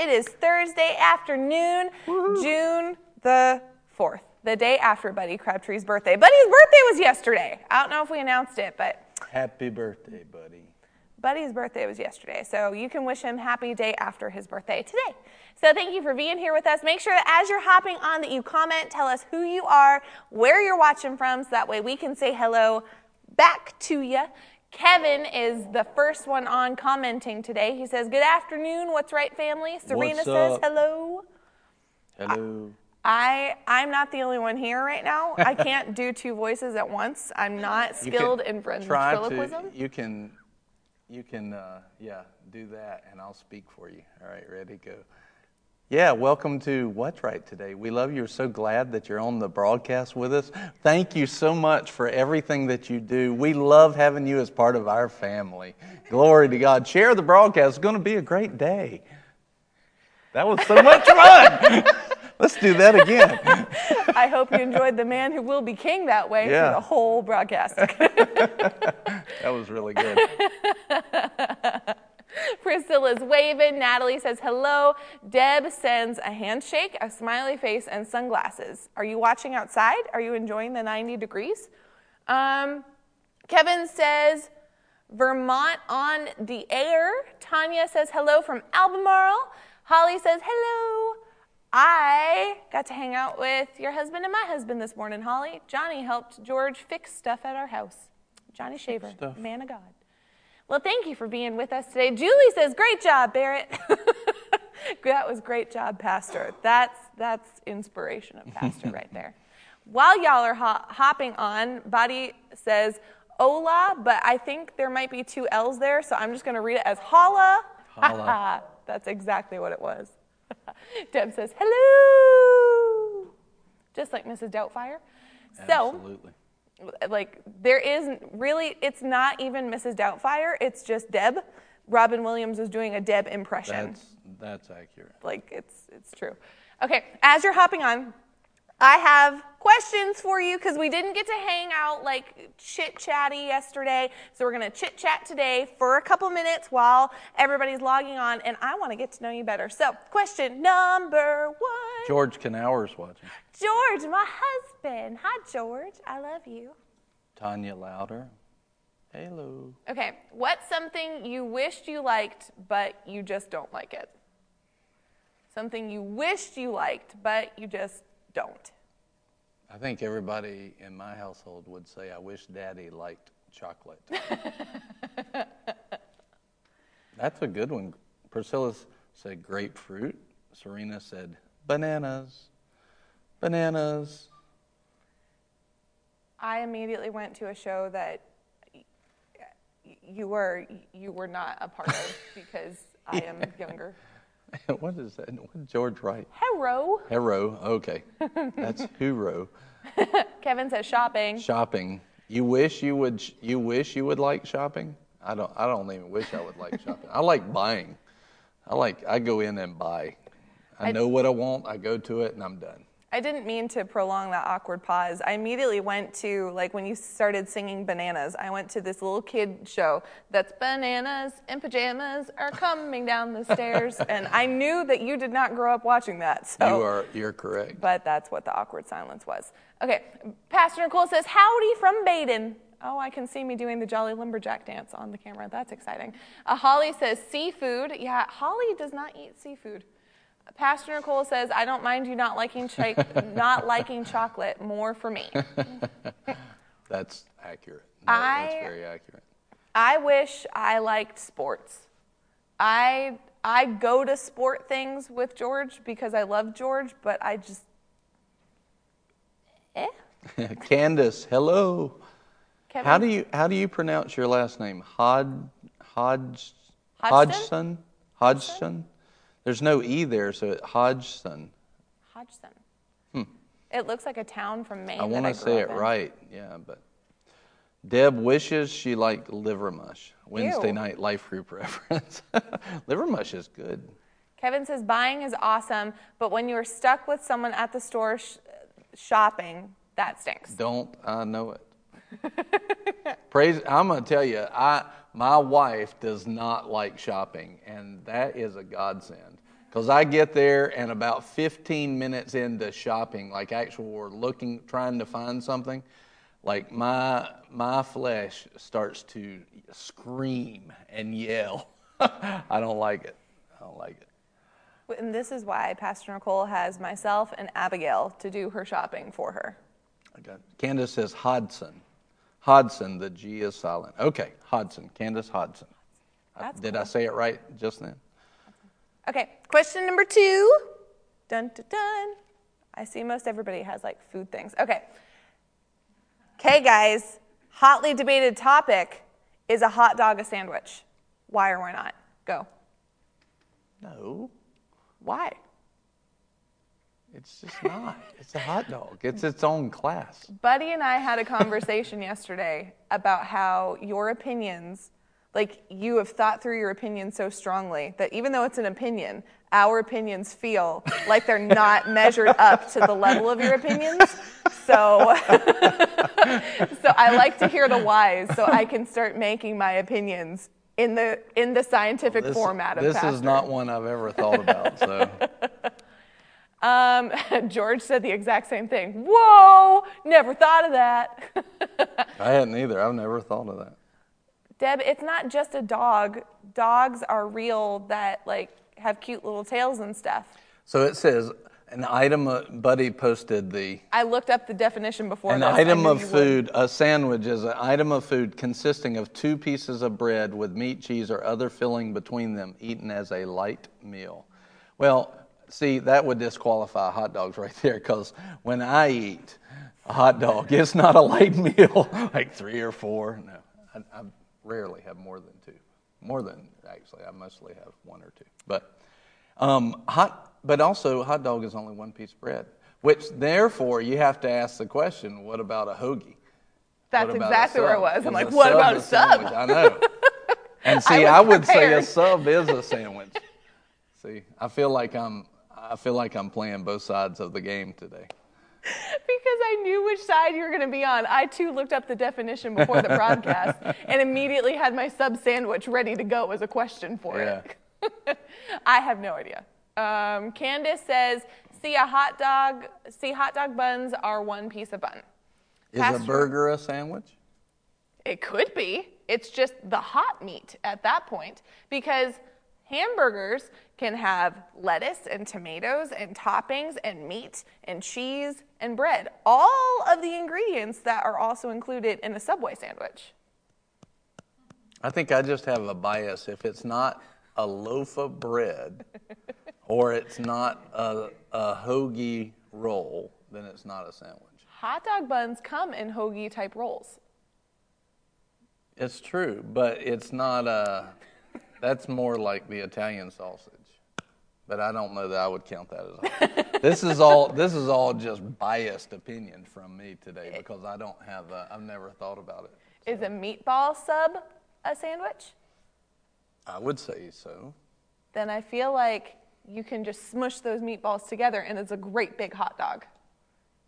It is Thursday afternoon, June the 4th, the day after Buddy Crabtree's birthday. Buddy's birthday was yesterday. I don't know if we announced it, but Happy birthday, buddy. Buddy's birthday was yesterday, so you can wish him happy day after his birthday today. So thank you for being here with us. Make sure that as you're hopping on that you comment, tell us who you are, where you're watching from, so that way we can say hello back to you. Kevin is the first one on commenting today. He says, "Good afternoon. What's right, family?" Serena What's says, up? "Hello." Hello. I I'm not the only one here right now. I can't do two voices at once. I'm not skilled in ventriloquism. To, you can, you can, uh, yeah, do that, and I'll speak for you. All right, ready, go. Yeah, welcome to What's Right today. We love you. We're so glad that you're on the broadcast with us. Thank you so much for everything that you do. We love having you as part of our family. Glory to God. Share the broadcast. It's going to be a great day. That was so much fun. Let's do that again. I hope you enjoyed the man who will be king that way Yeah. through the whole broadcast. That was really good. Priscilla's waving. Natalie says hello. Deb sends a handshake, a smiley face, and sunglasses. Are you watching outside? Are you enjoying the 90 degrees? Um, Kevin says Vermont on the air. Tanya says hello from Albemarle. Holly says hello. I got to hang out with your husband and my husband this morning, Holly. Johnny helped George fix stuff at our house. Johnny Shaver, man of God. Well, thank you for being with us today. Julie says, "Great job, Barrett." that was great job, Pastor. That's that's inspiration of Pastor right there. While y'all are ho- hopping on, Buddy says "Ola," but I think there might be two L's there, so I'm just going to read it as "Holla." Holla. that's exactly what it was. Deb says "Hello," just like Mrs. Doubtfire. So Absolutely. Like there is really it's not even mrs doubtfire it's just deb. Robin williams is doing a deb impression. That's, that's accurate. like it's it's true. Okay as you're hopping on i have questions for you because we didn't get to hang out like chit chatty yesterday so we're going to chit chat today for a couple minutes while everybody's logging on and i want to get to know you better so question number one George Knauer's watching. george my husband hi george i love you Tanya Louder. Hello. Okay, what's something you wished you liked, but you just don't like it? Something you wished you liked, but you just don't. I think everybody in my household would say, I wish daddy liked chocolate. That's a good one. Priscilla said grapefruit. Serena said bananas. Bananas. I immediately went to a show that you were you were not a part of because I am younger. what is that? What did George write? Hero. Hero. Okay. That's hero. Kevin says shopping. Shopping. You wish you would. You wish you would like shopping. I don't. I don't even wish I would like shopping. I like buying. I like. I go in and buy. I, I- know what I want. I go to it and I'm done. I didn't mean to prolong that awkward pause. I immediately went to, like, when you started singing bananas, I went to this little kid show that's bananas in pajamas are coming down the stairs. And I knew that you did not grow up watching that. So. You are. You're correct. But that's what the awkward silence was. Okay, Pastor Nicole says, Howdy from Badin. Oh, I can see me doing the Jolly Lumberjack dance on the camera. That's exciting. Uh, Holly says, Seafood. Yeah, Holly does not eat seafood. Pastor Nicole says, I don't mind you not liking, not liking chocolate. More for me. That's accurate. No, that's I- very accurate. I wish I liked sports. I I go to sport things with George because I love George, but I just eh. Candace, hello. Kevin, How do you how do you pronounce your last name? Hod Hodge Hodgson? Hodgson? Hodgson? There's no e there, so it Hodgson. Hodgson. It looks like a town from Maine. Hmm. I want to say it in. right, yeah, but Deb wishes she liked liver mush. Wednesday Ew. night life group reference. liver mush is good. Kevin says buying is awesome, but when you're stuck with someone at the store sh- shopping, that stinks. Don't I know it? Praise! I'm gonna tell you, I my wife does not like shopping, and that is a godsend. Because I get there, and about 15 minutes into shopping, like actual we're looking, trying to find something, like my my flesh starts to scream and yell. I don't like it. I don't like it. And this is why Pastor Nicole has myself and Abigail to do her shopping for her. Got Candace says Hodson. Hodson, the G is silent. Okay, Hodson, Candace Hodson. Did cool. I say it right just then? Okay, question number two. Dun dun dun. I see most everybody has like food things. Okay. Okay, guys. Hotly debated topic is a hot dog a sandwich? Why or why not? Go. No, Why? It's just not. It's a hot dog. It's its own class. Buddy and I had a conversation yesterday about how your opinions, like you have thought through your opinions so strongly that even though it's an opinion, our opinions feel like they're not measured up to the level of your opinions. So, so I like to hear the whys so I can start making my opinions in the in the scientific This, format of that. this is not one I've ever thought about. So Um, George said the exact same thing. Whoa! Never thought of that. I hadn't either. I've never thought of that. Deb, it's not just a dog. Dogs are real that like have cute little tails and stuff. So it says an item. uh, Buddy posted the I looked up the definition before An this. Item of you would. food, a sandwich is an item of food consisting of two pieces of bread with meat, cheese, or other filling between them, eaten as a light meal. Well, see, that would disqualify hot dogs right there because when I eat a hot dog, it's not a light meal, like three or four. No, I, I rarely have more than two. More than, actually, I mostly have one or two. But um, hot, but also hot dog is only one piece of bread, which therefore you have to ask the question: What about a hoagie? That's What about a exactly where it was. I'm Is like, what about a sub? I know. And see, was I, would say a sub is a sandwich. see, I feel like I'm, I feel like I'm playing both sides of the game today. Because I knew which side you were going to be on. I too looked up the definition before the broadcast and immediately had my sub sandwich ready to go as a question for it. I have no idea. Um, Candace says, "See a hot dog. See hot dog buns are one piece of bun. Is Pastor- a burger a sandwich? It could be. It's just the hot meat at that point because hamburgers can have lettuce and tomatoes and toppings and meat and cheese and bread. All of the ingredients that are also included in a Subway sandwich. I think I just have a bias. If it's not a loaf of bread or it's not a, a hoagie roll, then it's not a sandwich. Hot dog buns come in hoagie type rolls. It's true, but it's not a. That's more like the Italian sausage but I don't know that I would count that as a this is all this is all just biased opinion from me today because I don't have I've never thought about it. Is a meatball sub a sandwich? I would say so. Then I feel like you can just smush those meatballs together and it's a great big hot dog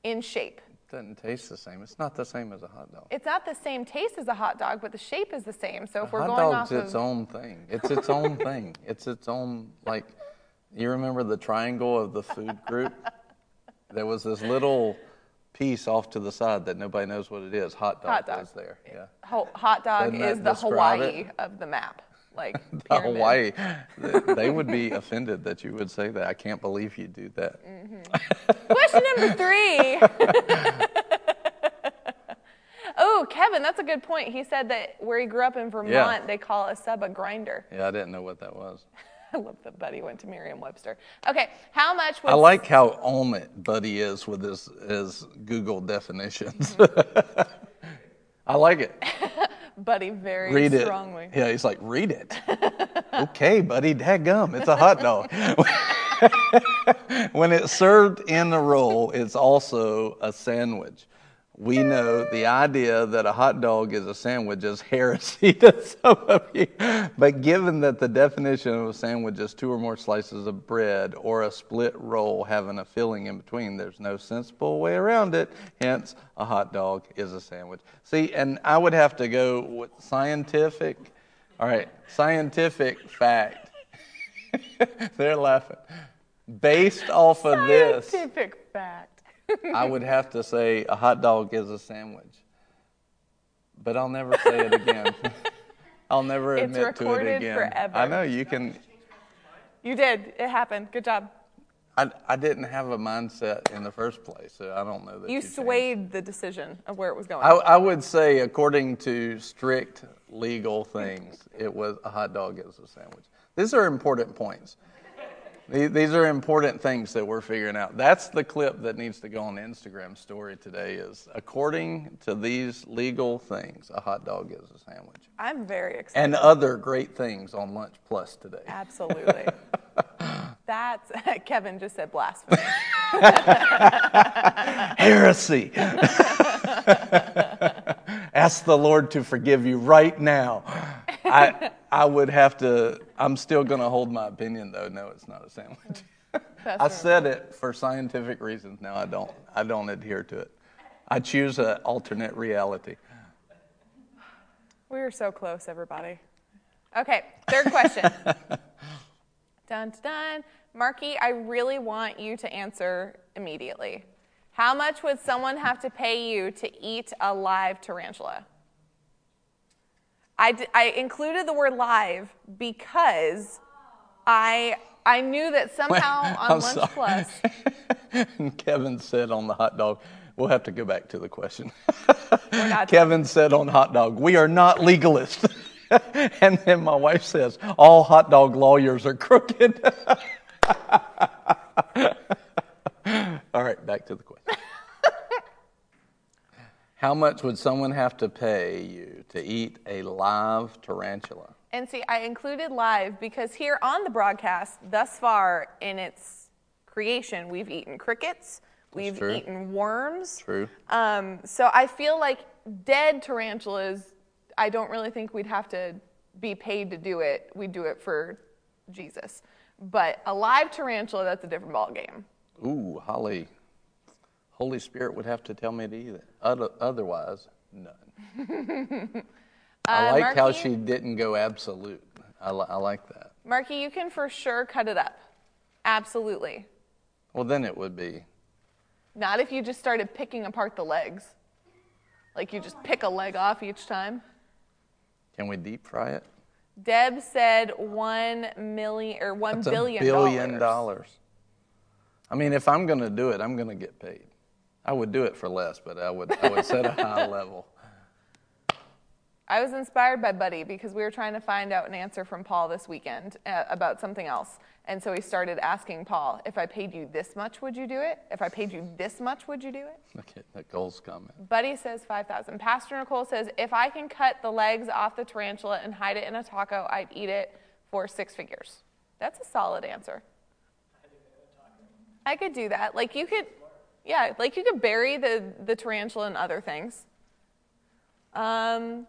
in shape. Doesn't taste the same. It's not the same as a hot dog. It's not the same taste as a hot dog, but the shape is the same. So if a we're going off, hot dog's its of own thing. It's its own thing. It's its own like. You remember the triangle of the food group? there was this little piece off to the side that nobody knows what it is. Hot dog, Hot dog. was there. Yeah. ho- hot dog is the Hawaii it? of the map. Like The. Hawaii, they- would be offended that you would say that. I can't believe you do that. Mm-hmm. Question number three. oh, Kevin, that's a good point. He said that where he grew up in Vermont, Yeah. they call a sub a grinder. Yeah, I didn't know what that was. I love that Buddy went to Merriam-Webster. Okay, how much would I like how on it Buddy is with his, his Google definitions. Mm-hmm. I like it. Buddy very read it. strongly? Yeah, he's like, read it. okay, buddy, dadgum, it's a hot dog. when it's served in a roll, it's also a sandwich. We know the idea that a hot dog is a sandwich is heresy to some of you. But given that the definition of a sandwich is two or more slices of bread or a split roll having a filling in between, there's no sensible way around it. Hence, a hot dog is a sandwich. See, and I would have to go with scientific. All right, scientific fact. They're laughing. Based off of this, Scientific fact. I would have to say a hot dog is a sandwich. But I'll never say it again. I'll never It's admit to it recorded again. forever. I know you can. You did. It happened. Good job. I, I didn't have a mindset in the first place, so I don't know that you, You changed. swayed the decision of where it was going. I, I would say, according to strict legal things, it was a hot dog is a sandwich. These are important points. The- These are important things that we're figuring out. That's the clip that needs to go on the Instagram story today. Is according to these legal things, a hot dog is a sandwich, I'm very excited. and other great things on Lunch Plus today. Absolutely. That's Kevin just said blasphemy. Heresy. Ask the Lord to forgive you right now. I I would have to. I'm still going to hold my opinion though. No, it's not a sandwich. I said it for scientific reasons. Now I don't. I don't adhere to it. I choose an alternate reality. We were so close, everybody. Okay, third question. dun, dun, dun. Marky, I really want you to answer immediately. How much would someone have to pay you to eat a live tarantula? I, d- I included the word live because I, I knew that somehow on I'm Lunch sorry. Plus, Kevin said on the hot dog. We'll have to go back to the question. Kevin said on hot dog, we are not legalists. and then my wife says, all hot dog lawyers are crooked. all right, back to the question. How much would someone have to pay you to eat a live tarantula? And see, I included live because here on the broadcast, thus far in its creation, we've eaten crickets, we've true. eaten worms. True. Um, so I feel like dead tarantulas, I don't really think we'd have to be paid to do it. We'd do it for Jesus. But a live tarantula, that's a different ballgame. Ooh, Holly. Holy Spirit would have to tell me to eat it. Otherwise, none. I Uh, like how she didn't go absolute. I, li- I like that. Marky, you can for sure cut it up. Absolutely. Well, then it would be. Not if you just started picking apart the legs. Like you just pick a leg off each time. Can we deep fry it? Deb said one million or one That's billion a billion dollars. dollars. I mean, if I'm going to do it, I'm going to get paid. I would do it for less, but I would I would set a high level. I was inspired by Buddy because we were trying to find out an answer from Paul this weekend uh, about something else. And so he started asking Paul, if I paid you this much, would you do it? If I paid you this much, would you do it? Look at Nicole's comment. Buddy says 5,000. Pastor Nicole says, if I can cut the legs off the tarantula and hide it in a taco, I'd eat it for six figures. That's a solid answer. I could do that. Like you could, yeah, like you could bury the, the tarantula and other things. Um,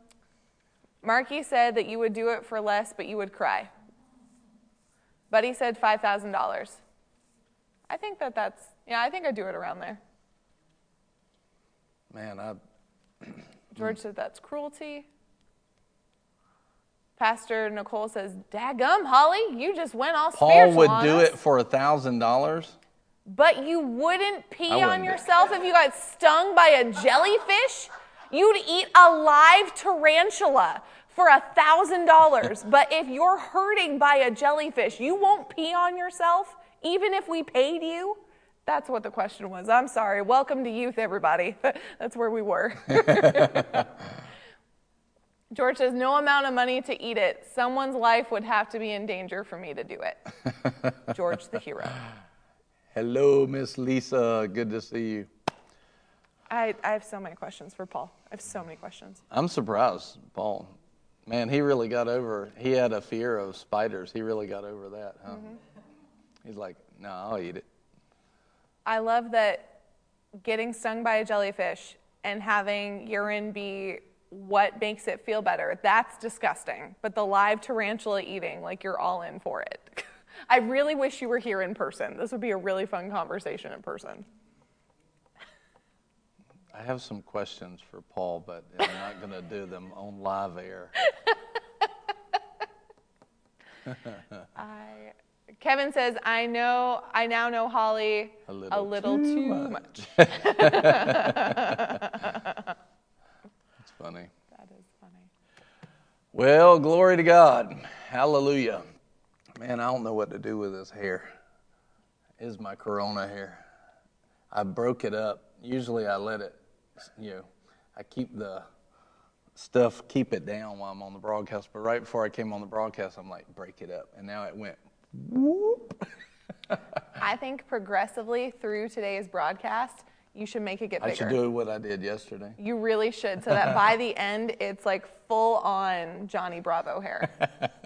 Marky said that you would do it for less, but you would cry. Buddy said $5,000. I think that that's, yeah, I think I'd do it around there. Man, I, George said that's cruelty. Pastor Nicole says, Dagum, Holly, you just went all Paul spiritual would on do us." it for a thousand dollars. But you wouldn't pee wouldn't on yourself if you got stung by a jellyfish? You'd eat a live tarantula for a thousand dollars. But if you're hurting by a jellyfish, you won't pee on yourself, even if we paid you? That's what the question was. I'm sorry. Welcome to youth, everybody. That's where we were. George says, no amount of money to eat it. Someone's life would have to be in danger for me to do it. George the hero. Hello, Miss Lisa. Good to see you. I, I have so many questions for Paul. I have so many questions. I'm surprised, Paul. Man, he really got over. He had a fear of spiders. He really got over that. Huh? Mm-hmm. He's like, no, I'll eat it. I love that getting stung by a jellyfish and having urine be what makes it feel better. That's disgusting. But the live tarantula eating, like you're all in for it. I really wish you were here in person. This would be a really fun conversation in person. I have some questions for Paul, but I'm not going to do them on live air. I, Kevin says, I know, I now know Holly A little too, too much. That's funny. That is funny. Well, glory to God. Hallelujah. Man, I don't know what to do with this hair. Is my corona hair. I broke it up. Usually I let it, you know, I keep the stuff, keep it down while I'm on the broadcast. But right before I came on the broadcast, I'm like, break it up. And now it went whoop. I think progressively through today's broadcast, you should make it get I bigger. should do what I did yesterday. You really should, so that by the end, it's like full on Johnny Bravo hair.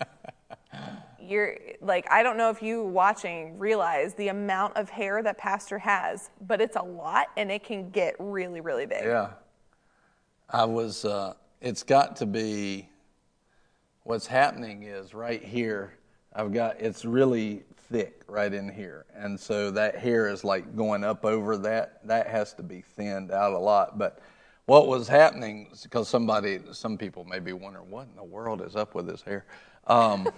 You're like, I don't know if you watching realize the amount of hair that Pastor has, but it's a lot and it can get really, really big. Yeah. I was, uh, it's got to be, what's happening is right here, I've got, it's really thick right in here. And so that hair is like going up over that. That has to be thinned out a lot. But what was happening, because somebody, some people may be wondering, what in the world is up with his hair? Um,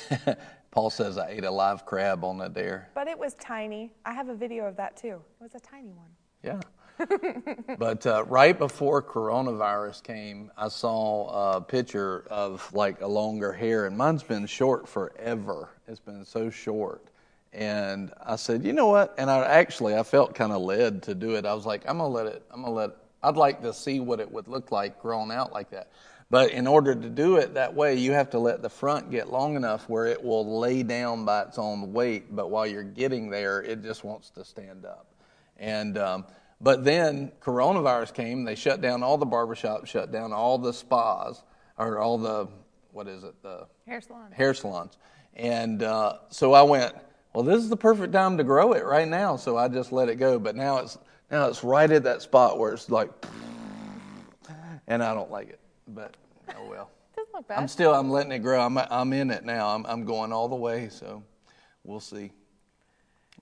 Paul says I ate a live crab on a dare. But it was tiny. I have a video of that too. It was a tiny one. Yeah. but uh, right before coronavirus came, I saw a picture of like a longer hair, and mine's been short forever. It's been so short. And I said, you know what? And I actually I felt kind of led to do it. I was like, I'm gonna let it. I'm gonna let. I'd like to see what it would look like grown out like that. But in order to do it that way, you have to let the front get long enough where it will lay down by its own weight. But while you're getting there, it just wants to stand up. And um, but then coronavirus came. They shut down all the barbershops, shut down all the spas, or all the what is it the Hair salon. hair salons. And uh, so I went, well, this is the perfect time to grow it right now. So I just let it go. But now it's now it's right at that spot where it's like, and I don't like it. But oh well. Doesn't look bad. I'm still I'm letting it grow. I'm I'm in it now. I'm I'm going all the way. So we'll see.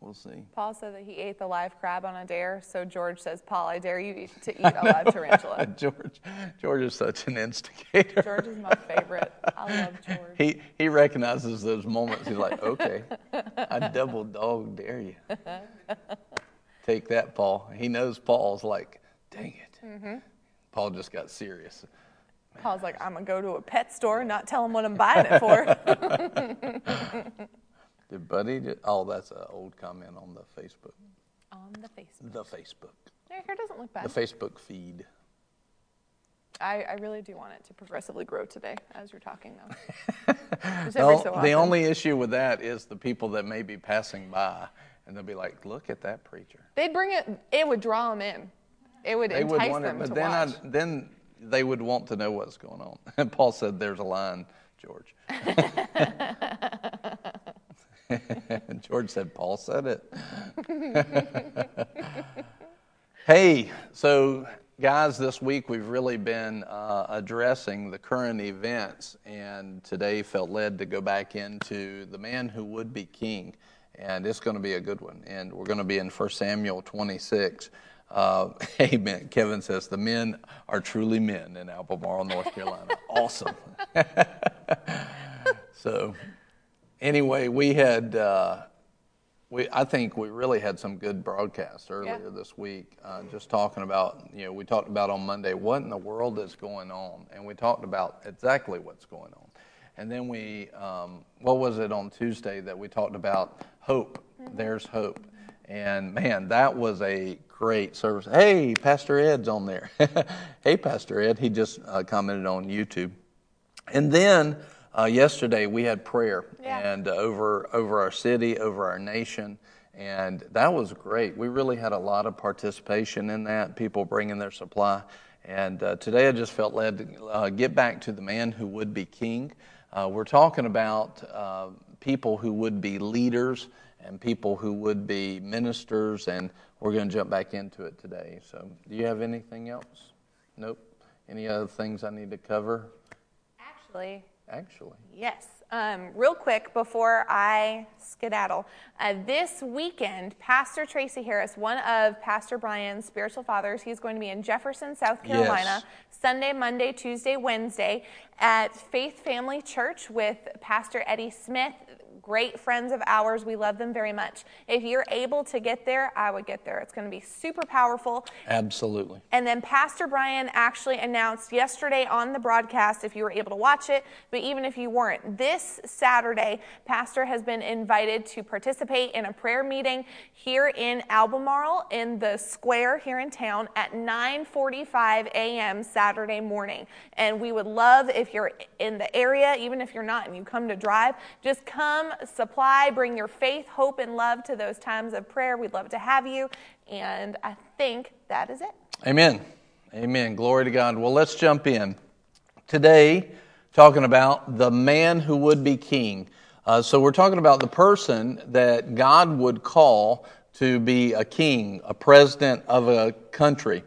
We'll see. Paul said that he ate the live crab on a dare. So George says, Paul, I dare you eat- to eat a live tarantula. George George is such an instigator. George is my favorite. I love George. He he recognizes those moments. He's like, okay, I double dog dare you. Take that, Paul. He knows Paul's like, dang it. Mm-hmm. Paul just got serious. Paul's like, I'm gonna go to a pet store and not tell him what I'm buying it for. Did Buddy? Just, oh, that's an old comment on the Facebook. on the Facebook. The Facebook. Your hair doesn't look bad. The. Facebook feed. I, I really do want it to progressively grow today as you're talking though. Just so the only issue with that is the people that may be passing by, and they'll be like, "Look at that preacher." They'd bring it. It would draw them in. It would They entice would wonder, them but to then I, watch. then they would want to know what's going on. And Paul said, "There's a line, George." George said, Paul said it. hey, so guys, this week we've really been uh, addressing the current events, and today felt led to go back into the man who would be king. And it's going to be a good one. And we're going to be in 1 Samuel 26. Uh, amen. Kevin says the men are truly men in Albemarle, North Carolina. awesome. so, anyway, we had, uh, we, I think we really had some good broadcasts earlier yeah. this week, uh, just talking about, you know, we talked about on Monday what in the world is going on, and we talked about exactly what's going on. And then we, um, what was it on Tuesday that we talked about hope? Mm-hmm. There's hope. And man, that was a great service. Hey, Pastor Ed's on there. hey, Pastor Ed, he just uh, commented on YouTube. And then uh, yesterday we had prayer yeah. and uh, over over our city, over our nation, and that was great. We really had a lot of participation in that. People bringing their supply, and uh, today I just felt led to uh, get back to the man who would be king. Uh, we're talking about uh, people who would be leaders and people who would be ministers, and we're going to jump back into it today. So, do you have anything else? Nope. Any other things I need to cover? Actually, actually. Yes. Um, real quick before I skedaddle, uh, this weekend, Pastor Tracy Harris, one of Pastor Brian's spiritual fathers, he's going to be in Jefferson, South Carolina, yes. Sunday, Monday, Tuesday, Wednesday at Faith Family Church with Pastor Eddie Smith great friends of ours. We love them very much. If you're able to get there, I would get there. It's going to be super powerful. Absolutely. And then Pastor Brian actually announced yesterday on the broadcast, if you were able to watch it, but even if you weren't, this Saturday, Pastor has been invited to participate in a prayer meeting here in Albemarle in the square here in town at 9:45 a.m. Saturday morning. And we would love if you're in the area, even if you're not and you come to drive, just come supply, bring your faith, hope, and love to those times of prayer. We'd love to have you. And I think that is it. Amen. Amen. Glory to God. Well, let's jump in. Today, talking about the man who would be king. Uh, so, we're talking about the person that God would call to be a king, a president of a country.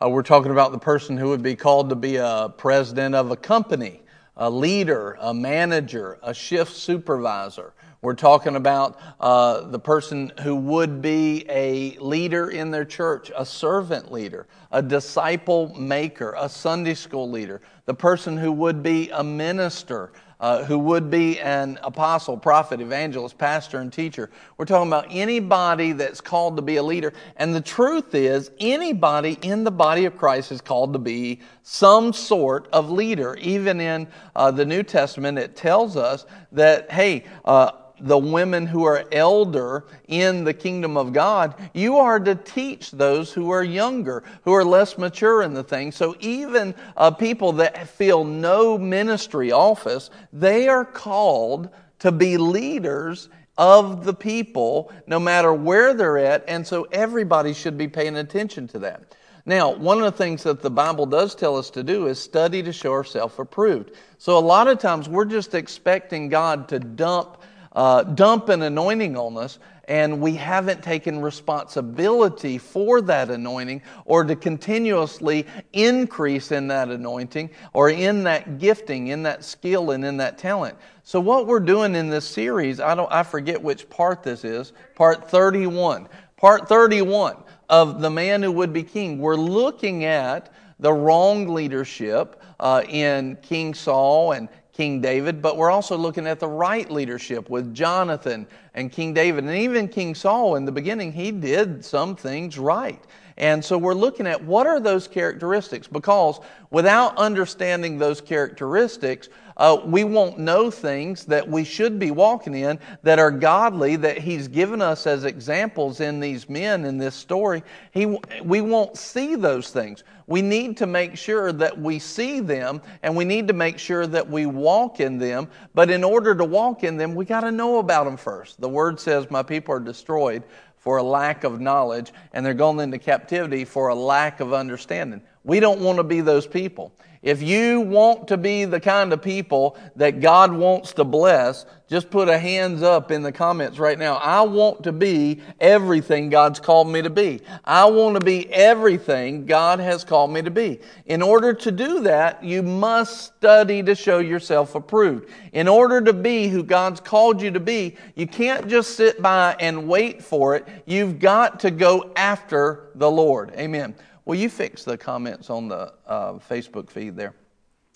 Uh, we're talking about the person who would be called to be a president of a company a leader, a manager, a shift supervisor. We're talking about uh, the person who would be a leader in their church, a servant leader, a disciple maker, a Sunday school leader, the person who would be a minister, uh, who would be an apostle, prophet, evangelist, pastor, and teacher. We're talking about anybody that's called to be a leader. And the truth is, anybody in the body of Christ is called to be some sort of leader. Even in uh, the New Testament, it tells us that, hey, uh, the women who are elder in the kingdom of God, you are to teach those who are younger, who are less mature in the thing. So even uh, people that feel no ministry office, they are called to be leaders of the people, no matter where they're at. And so everybody should be paying attention to that. Now, one of the things that the Bible does tell us to do is study to show ourselves approved. So a lot of times we're just expecting God to dump uh, dump an anointing on us and we haven't taken responsibility for that anointing or to continuously increase in that anointing or in that gifting, in that skill, and in that talent. So, what we're doing in this series, I, don't, I forget which part this is, part 31. Part 31 of The Man Who Would Be King. We're looking at the wrong leadership uh, in King Saul and King David, but we're also looking at the right leadership with Jonathan and King David. And even King Saul, in the beginning, he did some things right. And so we're looking at what are those characteristics because without understanding those characteristics, uh, we won't know things that we should be walking in that are godly that He's given us as examples in these men in this story. He, we won't see those things we need to make sure that we see them and we need to make sure that we walk in them. But in order to walk in them, we got to know about them first. The word says, My people are destroyed for a lack of knowledge, and they're going into captivity for a lack of understanding. We don't want to be those people. If you want to be the kind of people that God wants to bless, just put a hands up in the comments right now. I want to be everything God's called me to be. I want to be everything God has called me to be. In order to do that, you must study to show yourself approved. In order to be who God's called you to be, you can't just sit by and wait for it. You've got to go after the Lord. Amen. Will you fix the comments on the uh, Facebook feed there?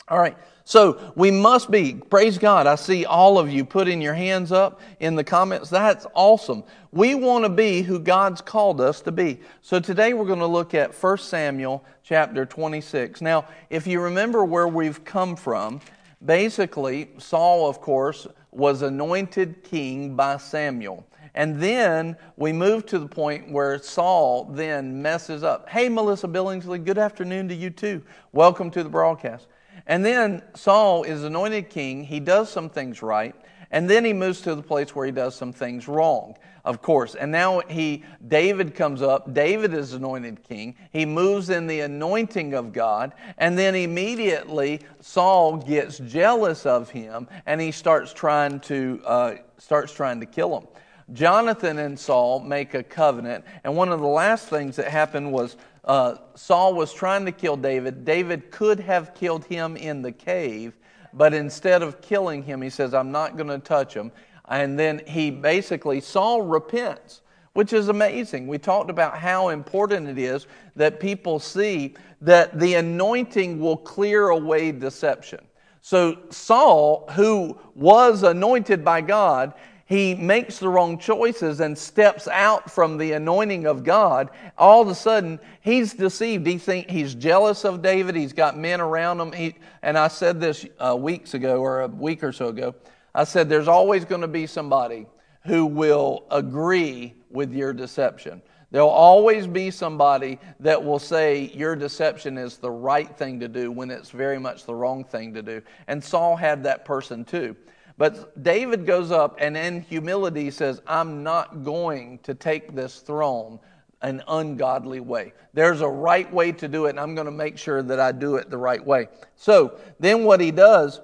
All right. So we must be, praise God, I see all of you putting your hands up in the comments. That's awesome. We want to be who God's called us to be. So today we're going to look at 1 Samuel chapter 26. Now, if you remember where we've come from, basically, Saul, of course, was anointed king by Samuel. And then we move to the point where Saul then messes up. Hey, Melissa Billingsley, good afternoon to you too. Welcome to the broadcast. And then Saul is anointed king. He does some things right. And then he moves to the place where he does some things wrong, of course. And now he, David comes up. David is anointed king. He moves in the anointing of God. And then immediately Saul gets jealous of him and he starts trying to, uh, starts trying to kill him. Jonathan and Saul make a covenant. And one of the last things that happened was uh, Saul was trying to kill David. David could have killed him in the cave, but instead of killing him, he says, I'm not going to touch him. And then he basically, Saul repents, which is amazing. We talked about how important it is that people see that the anointing will clear away deception. So Saul, who was anointed by God, he makes the wrong choices and steps out from the anointing of God, all of a sudden he's deceived. He think he's jealous of David. He's got men around him. He, and I said this uh, weeks ago or a week or so ago. I said there's always going to be somebody who will agree with your deception. There'll always be somebody that will say your deception is the right thing to do when it's very much the wrong thing to do. And Saul had that person too. But David goes up and in humility says, I'm not going to take this throne an ungodly way. There's a right way to do it, and I'm going to make sure that I do it the right way. So then what he does,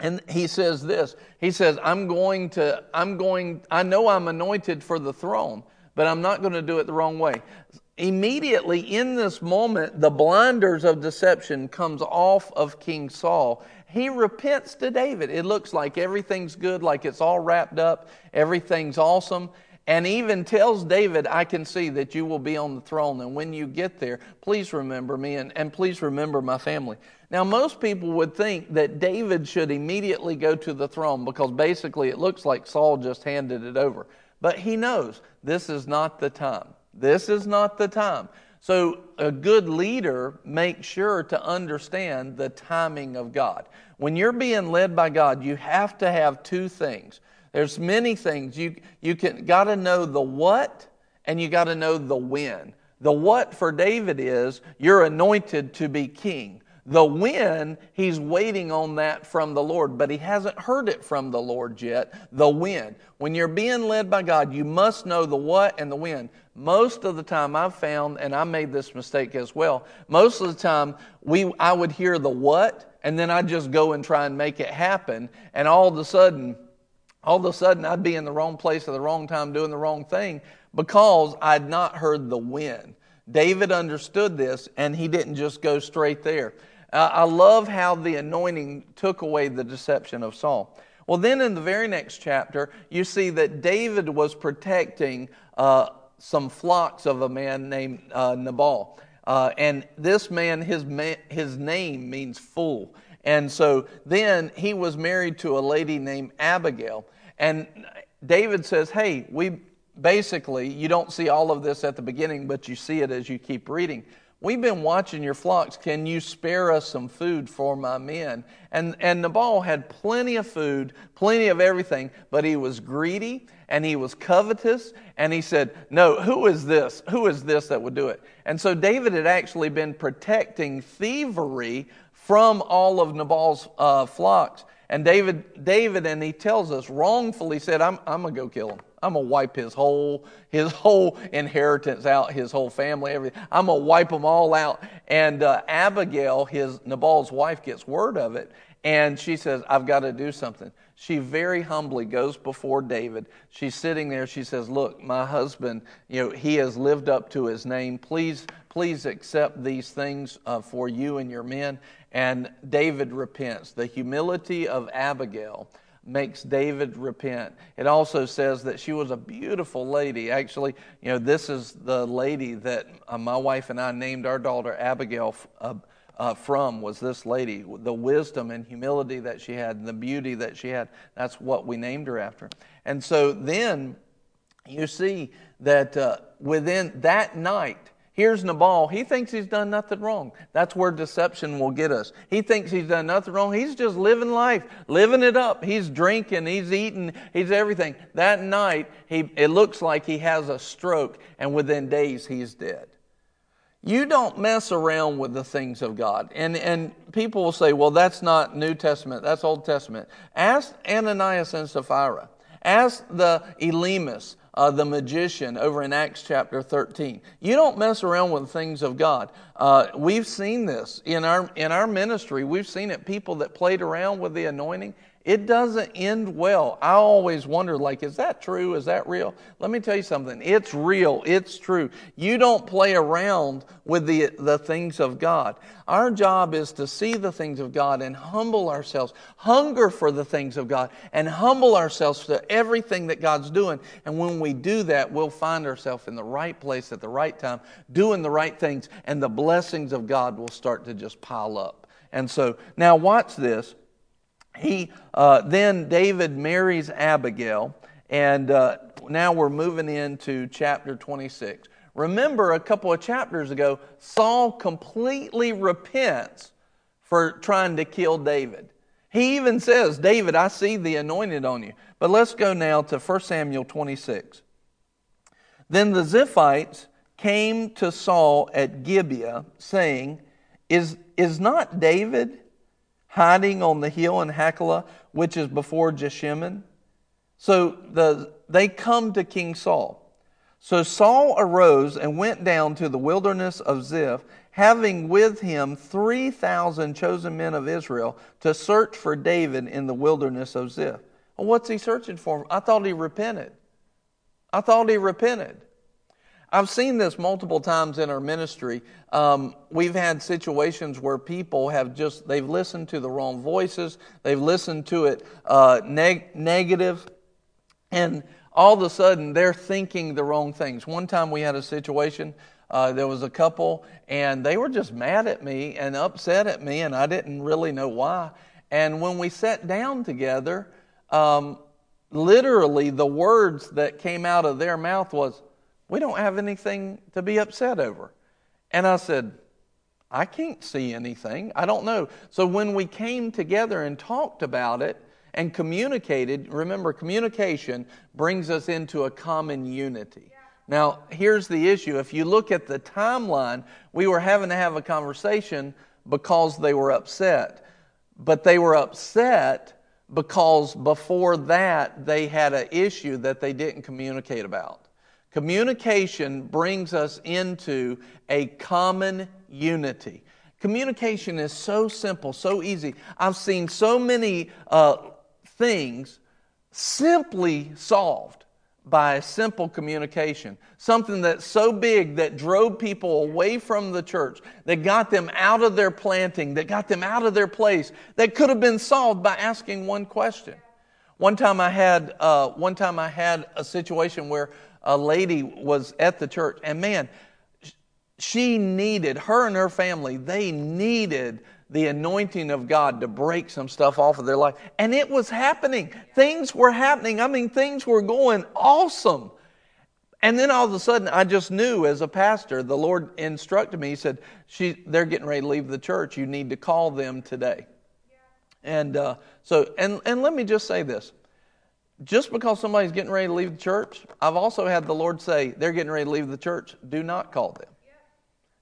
and he says this he says, I'm going to, I'm going, I know I'm anointed for the throne, but I'm not going to do it the wrong way. Immediately in this moment, the blinders of deception comes off of King Saul, he repents to David. It looks like everything's good, like it's all wrapped up, everything's awesome. And even tells David, I can see that you will be on the throne. And when you get there, please remember me and, and please remember my family. Now, most people would think that David should immediately go to the throne because basically it looks like Saul just handed it over. But he knows this is not the time. This is not the time. So, a good leader makes sure to understand the timing of God. When you're being led by God, you have to have two things. There's many things. You, you can, got to know the what and you got to know the when. The what for David is you're anointed to be king. The when, he's waiting on that from the Lord, but he hasn't heard it from the Lord yet. The when. When you're being led by God, you must know the what and the when. Most of the time I've found, and I made this mistake as well, most of the time we, I would hear the what, and then I'd just go and try and make it happen. And all of a sudden, all of a sudden I'd be in the wrong place at the wrong time doing the wrong thing because I'd not heard the when. David understood this and he didn't just go straight there. Uh, I love how the anointing took away the deception of Saul. Well, then in the very next chapter, you see that David was protecting uh, some flocks of a man named uh, Nabal. Uh, and this man his, ma- his name means fool. And so then he was married to a lady named Abigail. And David says, Hey, we basically, you don't see all of this at the beginning, but you see it as you keep reading. We've been watching your flocks. Can you spare us some food for my men? And, and Nabal had plenty of food, plenty of everything, but he was greedy and he was covetous. And he said, No, who is this? Who is this that would do it? And so David had actually been protecting thievery from all of Nabal's uh, flocks. And David, David, and he tells us, wrongfully said, I'm, I'm going to go kill him. I'm gonna wipe his whole his whole inheritance out, his whole family, everything. I'm gonna wipe them all out. And uh, Abigail, his Nabal's wife, gets word of it, and she says, I've got to do something. She very humbly goes before David. She's sitting there. She says, Look, my husband, you know, he has lived up to his name. Please, please accept these things uh, for you and your men. And David repents. The humility of Abigail makes David repent. It also says that she was a beautiful lady. Actually, you know, this is the lady that uh, my wife and I named our daughter Abigail uh, uh, from was this lady. The wisdom and humility that she had, and the beauty that she had. That's what we named her after. And so then you see that uh, within that night, Here's Nabal. He thinks he's done nothing wrong. That's where deception will get us. He thinks he's done nothing wrong. He's just living life, living it up. He's drinking, he's eating, he's everything. That night, he, it looks like he has a stroke, and within days, he's dead. You don't mess around with the things of God. And, and people will say, well, that's not New Testament, that's Old Testament. Ask Ananias and Sapphira. Ask the Elymas uh, the magician over in Acts chapter 13. You don't mess around with things of God. Uh, we've seen this in our, in our ministry. We've seen it, people that played around with the anointing it doesn't end well. I always wonder, like, is that true? Is that real? Let me tell you something. It's real. It's true. You don't play around with the, the things of God. Our job is to see the things of God and humble ourselves, hunger for the things of God, and humble ourselves to everything that God's doing. And when we do that, we'll find ourselves in the right place at the right time, doing the right things, and the blessings of God will start to just pile up. And so, now watch this he uh, then David marries Abigail, and uh, now we're moving into chapter 26. Remember, a couple of chapters ago, Saul completely repents for trying to kill David. He even says, David, I see the anointed on you. But let's go now to 1 Samuel 26. Then the Ziphites came to Saul at Gibeah, saying, Is, is not David hiding on the hill in Hachilah, which is before Jeshimon. So the, they come to King Saul. So Saul arose and went down to the wilderness of Ziph, having with him 3,000 chosen men of Israel to search for David in the wilderness of Ziph. Well, what's he searching for? I thought he repented. I thought he repented. I've seen this multiple times in our ministry. Um, we've had situations where people have just, they've listened to the wrong voices, they've listened to it uh, neg- negative, and all of a sudden they're thinking the wrong things. One time we had a situation, uh, there was a couple, and they were just mad at me and upset at me, and I didn't really know why. And when we sat down together, um, literally the words that came out of their mouth was, we don't have anything to be upset over. And I said, I can't see anything. I don't know. So when we came together and talked about it and communicated, remember, communication brings us into a common unity. Now, here's the issue. If you look at the timeline, we were having to have a conversation because they were upset. But they were upset because before that, they had an issue that they didn't communicate about. Communication brings us into a common unity. Communication is so simple, so easy. I've seen so many uh, things simply solved by a simple communication. Something that's so big that drove people away from the church, that got them out of their planting, that got them out of their place, that could have been solved by asking one question. One time I had, uh, one time I had a situation where a lady was at the church, and man, she needed, her and her family, they needed the anointing of God to break some stuff off of their life. And it was happening. Things were happening. I mean, things were going awesome. And then all of a sudden, I just knew as a pastor, the Lord instructed me. He said, she, They're getting ready to leave the church. You need to call them today. Yeah. And uh, so, and, and let me just say this just because somebody's getting ready to leave the church, I've also had the Lord say, they're getting ready to leave the church, do not call them.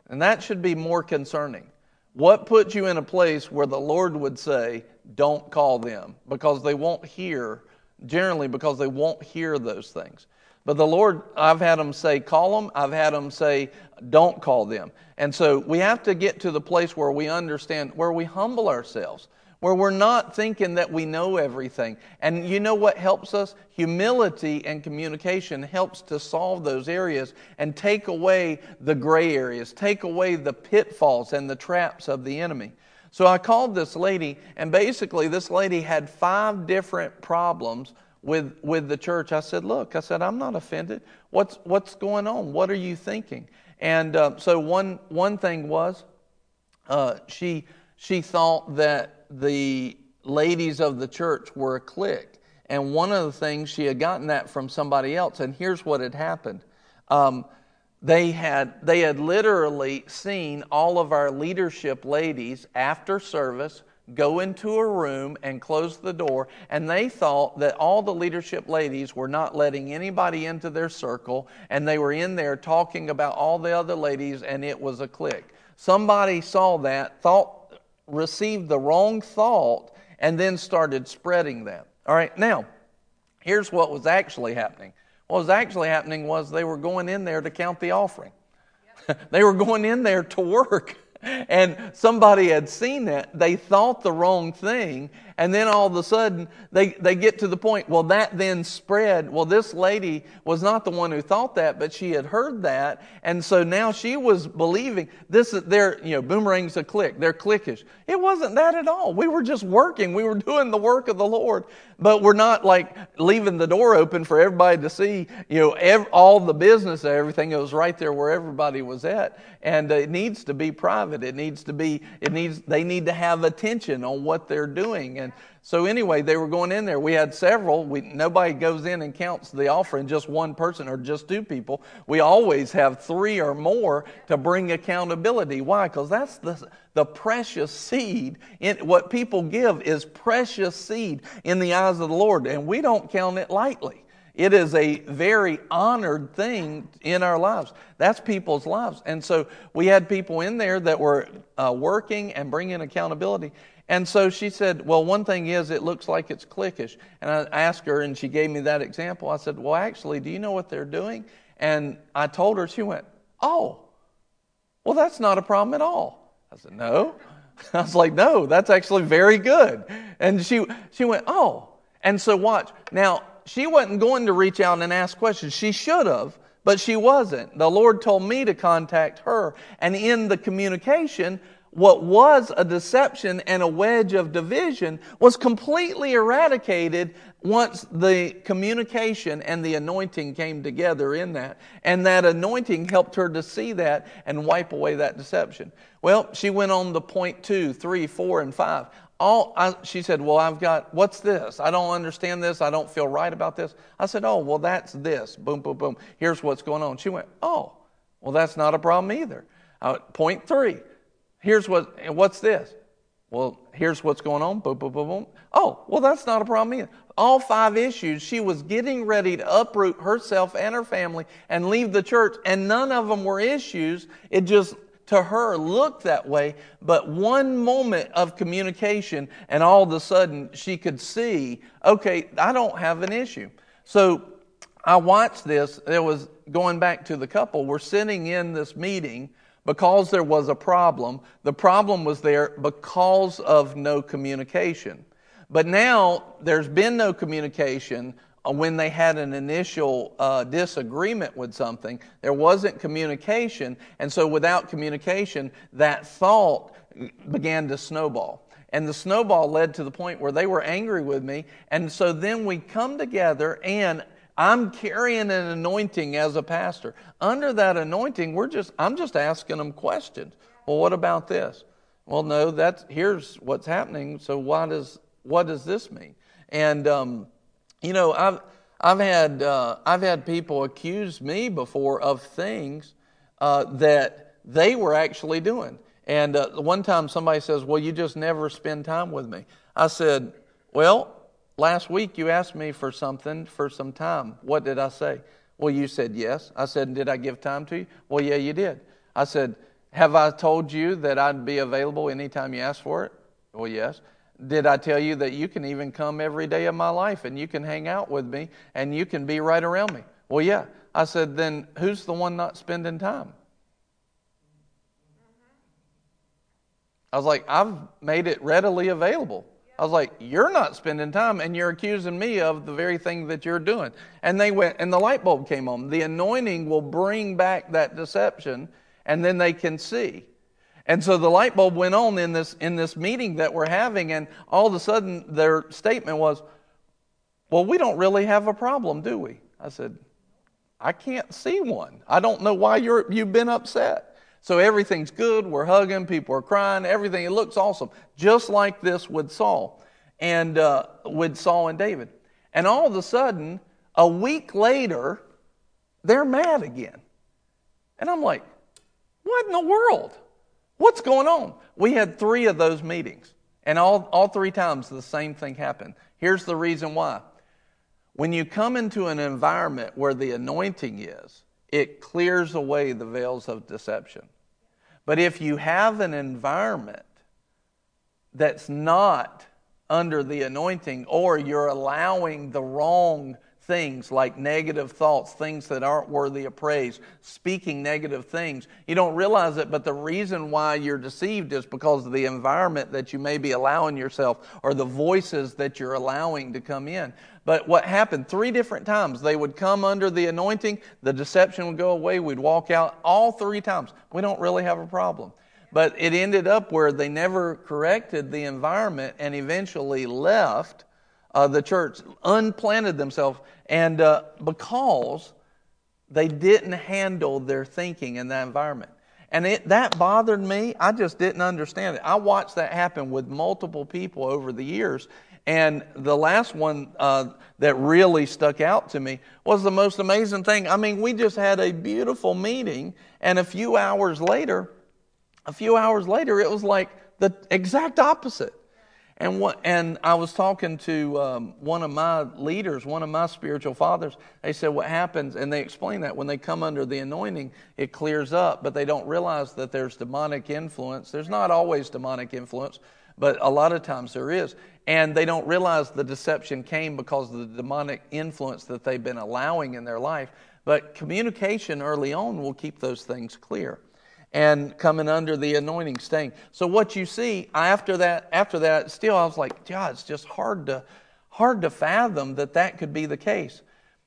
And that should be more concerning. What puts you in a place where the Lord would say, don't call them? Because they won't hear, generally, because they won't hear those things. But the Lord, I've had them say, call them. I've had them say, don't call them. And so we have to get to the place where we understand, where we humble ourselves where we're not thinking that we know everything. And you know what helps us? Humility and communication helps to solve those areas and take away the gray areas, take away the pitfalls and the traps of the enemy. So I called this lady, and basically, this lady had five different problems with, with the church. I said, Look, I said, I'm not offended. What's, what's going on? What are you thinking? And uh, so, one, one thing was uh, she, she thought that the ladies of the church were a clique. And one of the things she had gotten that from somebody else, and here's what had happened. Um, they had they had literally seen all of our leadership ladies after service go into a room and close the door and they thought that all the leadership ladies were not letting anybody into their circle and they were in there talking about all the other ladies and it was a clique somebody saw that thought received the wrong thought and then started spreading that. All right, now, here's what was actually happening. What was actually happening was they were going in there to count the offering. They were going in there to work. And somebody had seen that. They thought the wrong thing and then all of a sudden, they, they get to the point, well, that then spread. Well, this lady was not the one who thought that, but she had heard that. And so now she was believing this, they're, you know, boomerang's a click. They're cliquish. It wasn't that at all. We were just working. We were doing the work of the Lord. But we're not like leaving the door open for everybody to see, you know, every, all the business and everything. It was right there where everybody was at. And uh, it needs to be private. It needs to be, it needs, they need to have attention on what they're doing. And so anyway, they were going in there. We had several. We, nobody goes in and counts the offering, just one person or just two people. We always have three or more to bring accountability. Why? Because that's the, the precious seed. In, what people give is precious seed in the eyes of the Lord, and we don't count it lightly. It is a very honored thing in our lives. That's people's lives. And so we had people in there that were uh, working and bringing accountability. And so she said, Well, one thing is, it looks like it's cliquish. And I asked her, and she gave me that example. I said, Well, actually, do you know what they're doing? And I told her, she went, Oh, well, that's not a problem at all. I said, No. I was like, No, that's actually very good. And she, she went, Oh. And so watch. Now, she wasn't going to reach out and ask questions. She should have, but she wasn't. The Lord told me to contact her. And in the communication, what was a deception and a wedge of division was completely eradicated once the communication and the anointing came together in that. And that anointing helped her to see that and wipe away that deception. Well, she went on to point two, three, four, and five. All, I, she said, Well, I've got, what's this? I don't understand this. I don't feel right about this. I said, Oh, well, that's this. Boom, boom, boom. Here's what's going on. She went, Oh, well, that's not a problem either. Uh, point three. Here's what, what's this? Well, here's what's going on. Boom, boom, boom, boom. Oh, well, that's not a problem either. All five issues, she was getting ready to uproot herself and her family and leave the church, and none of them were issues. It just, to her, looked that way. But one moment of communication, and all of a sudden she could see, okay, I don't have an issue. So I watched this. There was going back to the couple. We're sitting in this meeting because there was a problem. The problem was there because of no communication. But now there's been no communication uh, when they had an initial uh, disagreement with something. There wasn't communication. And so without communication, that thought began to snowball. And the snowball led to the point where they were angry with me. And so then we come together and I'm carrying an anointing as a pastor. Under that anointing, we're just I'm just asking them questions. Well, what about this? Well, no, that's here's what's happening. So why does what does this mean? And um, you know, I've I've had uh, I've had people accuse me before of things uh, that they were actually doing. And uh, one time somebody says, "Well, you just never spend time with me." I said, "Well, Last week you asked me for something for some time. What did I say? Well, you said yes. I said, Did I give time to you? Well, yeah, you did. I said, Have I told you that I'd be available anytime you ask for it? Well, yes. Did I tell you that you can even come every day of my life and you can hang out with me and you can be right around me? Well, yeah. I said, Then who's the one not spending time? I was like, I've made it readily available. I was like, You're not spending time and you're accusing me of the very thing that you're doing. And they went, and the light bulb came on. The anointing will bring back that deception and then they can see. And so the light bulb went on in this, in this meeting that we're having, and all of a sudden their statement was, Well, we don't really have a problem, do we? I said, I can't see one. I don't know why you're, you've been upset. So everything's good. We're hugging. People are crying. Everything. It looks awesome. Just like this with Saul and uh, with Saul and David. And all of a sudden, a week later, they're mad again. And I'm like, what in the world? What's going on? We had three of those meetings. And all, all three times the same thing happened. Here's the reason why. When you come into an environment where the anointing is, it clears away the veils of deception. But if you have an environment that's not under the anointing, or you're allowing the wrong things like negative thoughts, things that aren't worthy of praise, speaking negative things. You don't realize it, but the reason why you're deceived is because of the environment that you may be allowing yourself or the voices that you're allowing to come in. But what happened three different times, they would come under the anointing, the deception would go away, we'd walk out all three times. We don't really have a problem. But it ended up where they never corrected the environment and eventually left uh, the church, unplanted themselves, and uh, because they didn't handle their thinking in that environment. And it, that bothered me. I just didn't understand it. I watched that happen with multiple people over the years. And the last one uh, that really stuck out to me was the most amazing thing. I mean, we just had a beautiful meeting, and a few hours later, a few hours later, it was like the exact opposite. And, what, and I was talking to um, one of my leaders, one of my spiritual fathers. They said, What happens? And they explained that when they come under the anointing, it clears up, but they don't realize that there's demonic influence. There's not always demonic influence, but a lot of times there is. And they don't realize the deception came because of the demonic influence that they've been allowing in their life. But communication early on will keep those things clear and coming under the anointing staying. So what you see after that, after that, still I was like, God, it's just hard to, hard to fathom that that could be the case.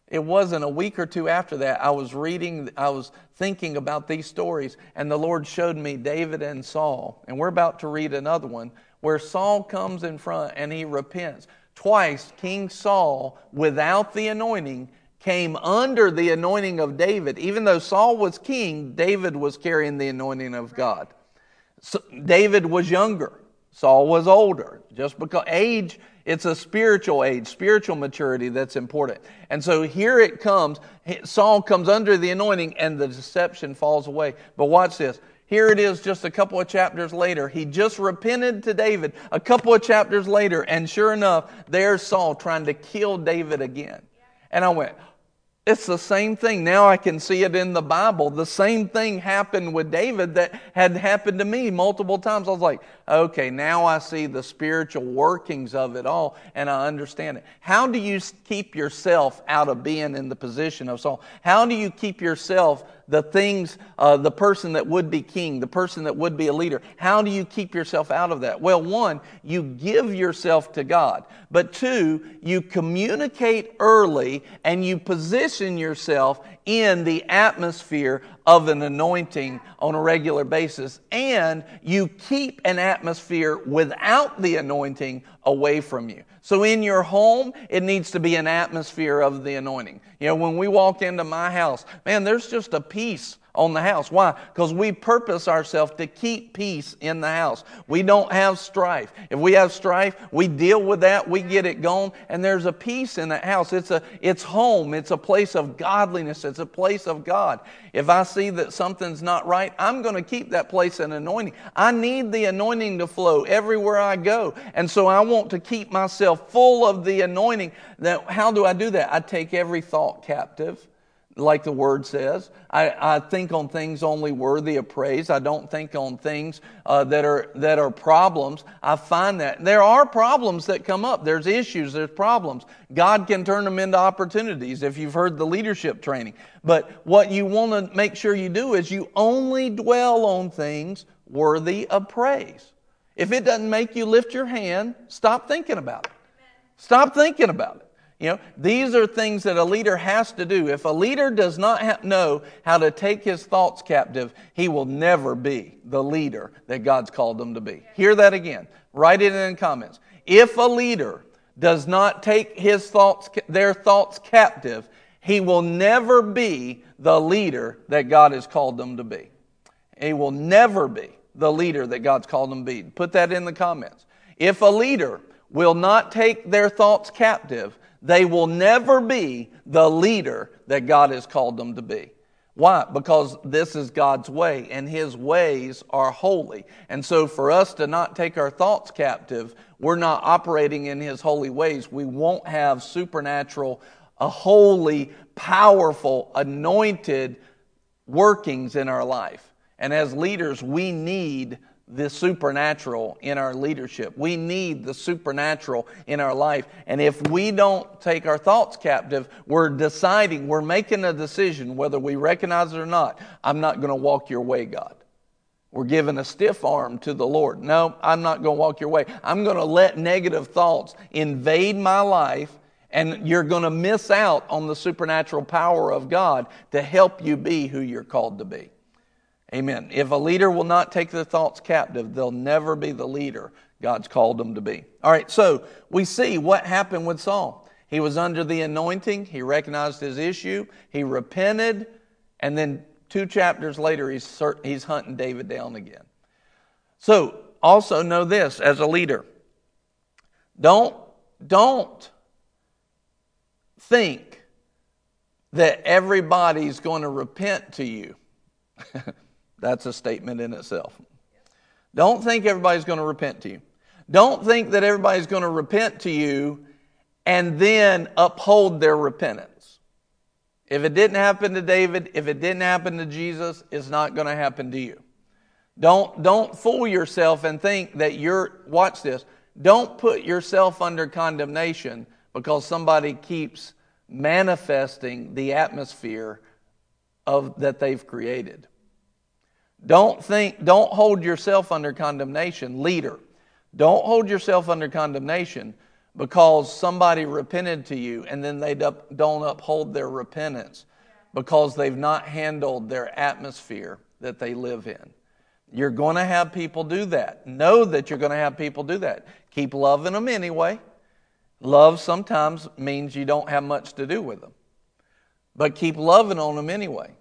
It wasn't a week or two after that. I was reading, I was thinking about these stories, and the Lord showed me David and Saul. And we're about to read another one where Saul comes in front and he repents. Twice, King Saul, without the anointing, came under the anointing of David. Even though Saul was king, David was carrying the anointing of God. So David was younger, Saul was older. Just because age, it's a spiritual age, spiritual maturity that's important. And so here it comes. Saul comes under the anointing and the deception falls away. But watch this. Here it is just a couple of chapters later. He just repented to David a couple of chapters later, and sure enough, there's Saul trying to kill David again. And I went, it's the same thing. Now I can see it in the Bible. The same thing happened with David that had happened to me multiple times. I was like, okay, now I see the spiritual workings of it all and I understand it. How do you keep yourself out of being in the position of Saul? How do you keep yourself the things, uh, the person that would be king, the person that would be a leader. How do you keep yourself out of that? Well, one, you give yourself to God. But two, you communicate early and you position yourself in the atmosphere of an anointing on a regular basis. And you keep an atmosphere without the anointing away from you. So in your home, it needs to be an atmosphere of the anointing. You know, when we walk into my house, man, there's just a peace on the house. Why? Because we purpose ourselves to keep peace in the house. We don't have strife. If we have strife, we deal with that, we get it gone, and there's a peace in that house. It's a it's home, it's a place of godliness, it's a place of God. If I see that something's not right, I'm going to keep that place an anointing. I need the anointing to flow everywhere I go. And so I want to keep myself full of the anointing. Now, how do I do that? I take every thought captive like the word says. I, I, think on things only worthy of praise. I don't think on things uh, that are that are problems. I find that there are problems that come up. There's issues. There's problems. God can turn them into opportunities if you've heard the leadership training. But what you want to make sure you do is you only dwell on things worthy of praise. If it doesn't make you lift your hand, stop thinking about it. Stop thinking about it. You know, these are things that a leader has to do. If a leader does not ha- know how to take his thoughts captive, he will never be the leader that God's called them to be. Hear that again. Write it in the comments. If a leader does not take his thoughts, their thoughts captive, he will never be the leader that God has called them to be. He will never be the leader that God's called them to be. Put that in the comments. If a leader will not take their thoughts captive, they will never be the leader that God has called them to be. Why? Because this is God's way, and His ways are holy. And so, for us to not take our thoughts captive, we're not operating in His holy ways. We won't have supernatural, a holy, powerful, anointed workings in our life. And as leaders, we need the supernatural in our leadership. We need the supernatural in our life. And if we don't take our thoughts captive, we're deciding, we're making a decision, whether we recognize it or not. I'm not going to walk your way, God. We're giving a stiff arm to the Lord. No, I'm not going to walk your way. I'm going to let negative thoughts invade my life, and you're going to miss out on the supernatural power of God to help you be who you're called to be. Amen. If a leader will not take their thoughts captive, they'll never be the leader God's called them to be. All right, so we see what happened with Saul. He was under the anointing, he recognized his issue, he repented, and then two chapters later, he's, he's hunting David down again. So, also know this as a leader don't, don't think that everybody's going to repent to you. That's a statement in itself. Don't think everybody's going to repent to you. Don't think that everybody's going to repent to you and then uphold their repentance. If it didn't happen to David, if it didn't happen to Jesus, it's not going to happen to you. Don't, don't fool yourself and think that you're, watch this, don't put yourself under condemnation because somebody keeps manifesting the atmosphere of, that they've created. Don't think, don't hold yourself under condemnation, leader. Don't hold yourself under condemnation because somebody repented to you and then they don't uphold their repentance because they've not handled their atmosphere that they live in. You're going to have people do that. Know that you're going to have people do that. Keep loving them anyway. Love sometimes means you don't have much to do with them, but keep loving on them anyway.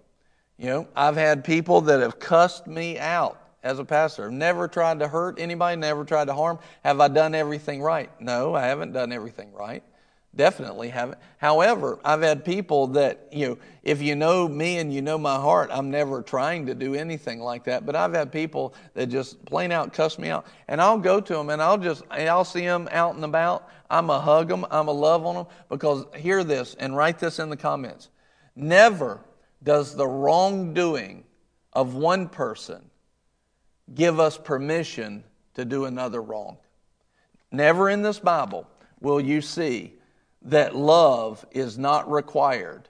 You know, I've had people that have cussed me out as a pastor. I've never tried to hurt anybody, never tried to harm. Have I done everything right? No, I haven't done everything right. Definitely haven't. However, I've had people that, you know, if you know me and you know my heart, I'm never trying to do anything like that. But I've had people that just plain out cuss me out. And I'll go to them and I'll just, I'll see them out and about. I'm a hug them, I'm a love on them. Because hear this and write this in the comments. Never does the wrongdoing of one person give us permission to do another wrong. Never in this Bible will you see that love is not required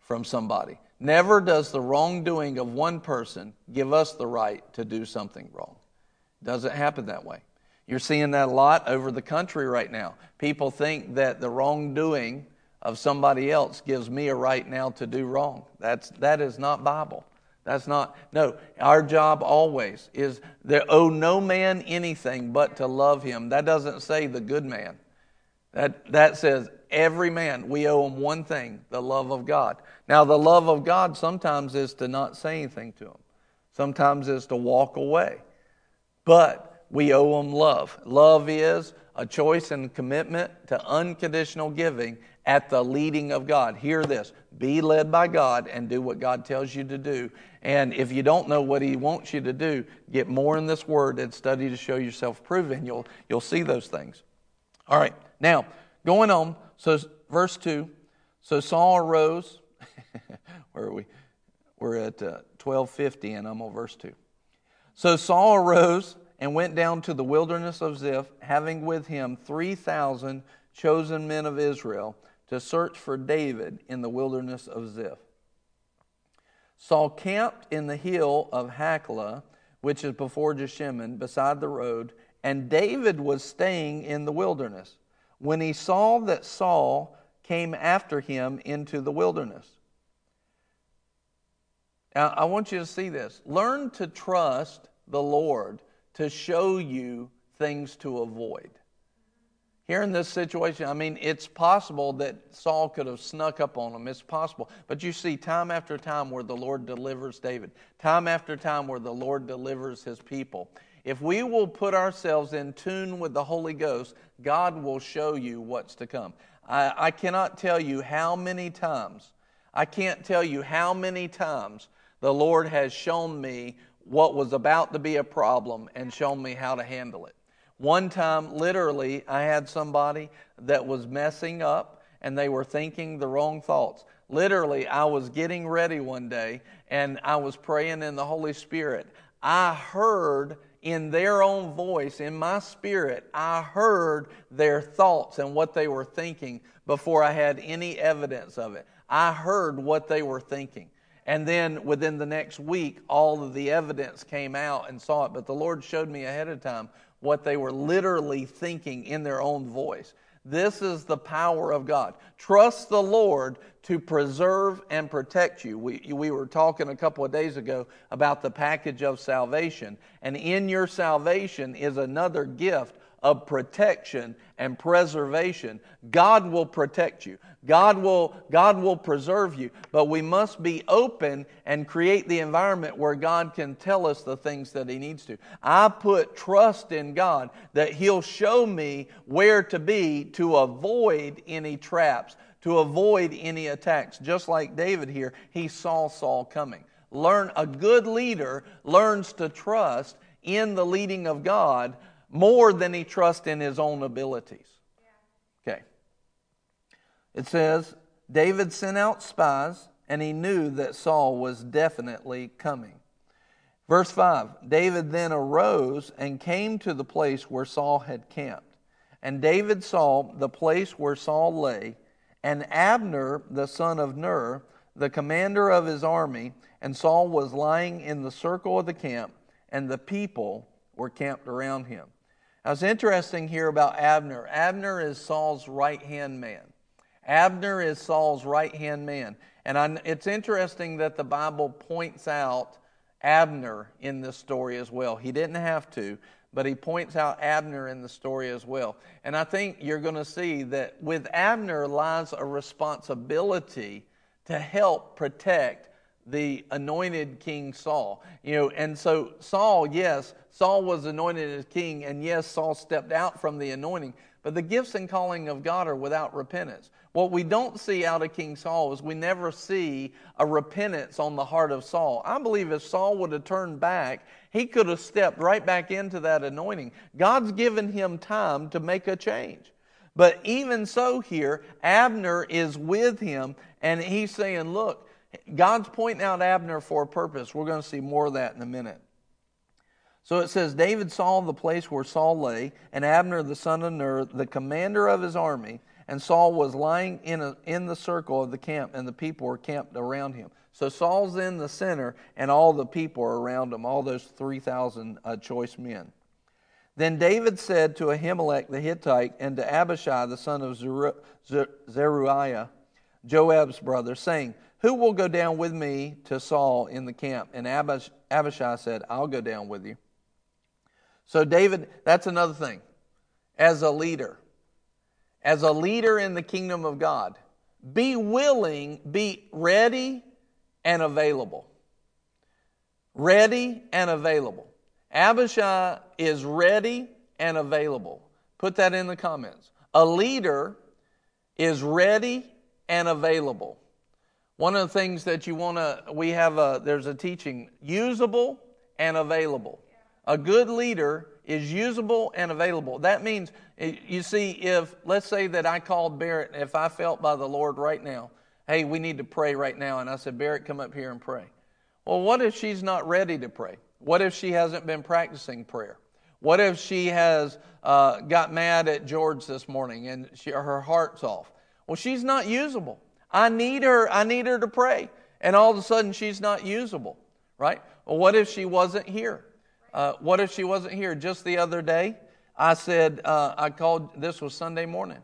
from somebody. Never does the wrongdoing of one person give us the right to do something wrong. Doesn't happen that way. You're seeing that a lot over the country right now. People think that the wrongdoing of somebody else gives me a right now to do wrong. That's, that is not Bible. That's not, no, our job always is there owe no man anything but to love him. That doesn't say the good man. That, that says every man, we owe him one thing the love of God. Now, the love of God sometimes is to not say anything to him, sometimes is to walk away. But we owe him love. Love is a choice and commitment to unconditional giving at the leading of God. Hear this be led by God and do what God tells you to do. And if you don't know what He wants you to do, get more in this Word and study to show yourself proven. You'll, you'll see those things. All right, now going on. So, verse 2 So Saul arose. Where are we? We're at uh, 1250, and I'm on verse 2. So Saul arose and went down to the wilderness of Ziph, having with him 3,000 chosen men of Israel to search for David in the wilderness of Ziph. Saul camped in the hill of Hachilah, which is before Jeshimon, beside the road, and David was staying in the wilderness. When he saw that Saul came after him into the wilderness. Now, I want you to see this. Learn to trust the Lord to show you things to avoid. Here in this situation, I mean, it's possible that Saul could have snuck up on him. It's possible. But you see time after time where the Lord delivers David, time after time where the Lord delivers his people. If we will put ourselves in tune with the Holy Ghost, God will show you what's to come. I, I cannot tell you how many times, I can't tell you how many times the Lord has shown me what was about to be a problem and shown me how to handle it. One time, literally, I had somebody that was messing up and they were thinking the wrong thoughts. Literally, I was getting ready one day and I was praying in the Holy Spirit. I heard in their own voice, in my spirit, I heard their thoughts and what they were thinking before I had any evidence of it. I heard what they were thinking. And then within the next week, all of the evidence came out and saw it. But the Lord showed me ahead of time what they were literally thinking in their own voice. This is the power of God. Trust the Lord to preserve and protect you. We, we were talking a couple of days ago about the package of salvation. And in your salvation is another gift of protection and preservation. God will protect you. God will, God will preserve you. But we must be open and create the environment where God can tell us the things that He needs to. I put trust in God that He'll show me where to be to avoid any traps, to avoid any attacks. Just like David here, he saw Saul coming. Learn a good leader learns to trust in the leading of God more than he trusts in his own abilities. Okay. It says, David sent out spies, and he knew that Saul was definitely coming. Verse 5 David then arose and came to the place where Saul had camped. And David saw the place where Saul lay, and Abner, the son of Ner, the commander of his army, and Saul was lying in the circle of the camp, and the people were camped around him. Now, it's interesting here about Abner. Abner is Saul's right hand man. Abner is Saul's right hand man. And I, it's interesting that the Bible points out Abner in this story as well. He didn't have to, but he points out Abner in the story as well. And I think you're going to see that with Abner lies a responsibility to help protect the anointed King Saul. You know, and so Saul, yes, Saul was anointed as king, and yes, Saul stepped out from the anointing, but the gifts and calling of God are without repentance. What we don't see out of King Saul is we never see a repentance on the heart of Saul. I believe if Saul would have turned back, he could have stepped right back into that anointing. God's given him time to make a change. But even so, here, Abner is with him, and he's saying, Look, God's pointing out Abner for a purpose. We're going to see more of that in a minute. So it says David saw the place where Saul lay, and Abner the son of Ner, the commander of his army, and Saul was lying in, a, in the circle of the camp, and the people were camped around him. So Saul's in the center, and all the people are around him, all those 3,000 uh, choice men. Then David said to Ahimelech the Hittite and to Abishai the son of Zeruiah, Joab's brother, saying, who will go down with me to Saul in the camp? And Abishai said, I'll go down with you. So, David, that's another thing. As a leader, as a leader in the kingdom of God, be willing, be ready and available. Ready and available. Abishai is ready and available. Put that in the comments. A leader is ready and available. One of the things that you want to, we have a, there's a teaching, usable and available. A good leader is usable and available. That means, you see, if, let's say that I called Barrett, if I felt by the Lord right now, hey, we need to pray right now, and I said, Barrett, come up here and pray. Well, what if she's not ready to pray? What if she hasn't been practicing prayer? What if she has uh, got mad at George this morning and she, her heart's off? Well, she's not usable. I need her. I need her to pray. And all of a sudden, she's not usable, right? Well, what if she wasn't here? Uh, what if she wasn't here just the other day? I said, uh, I called, this was Sunday morning.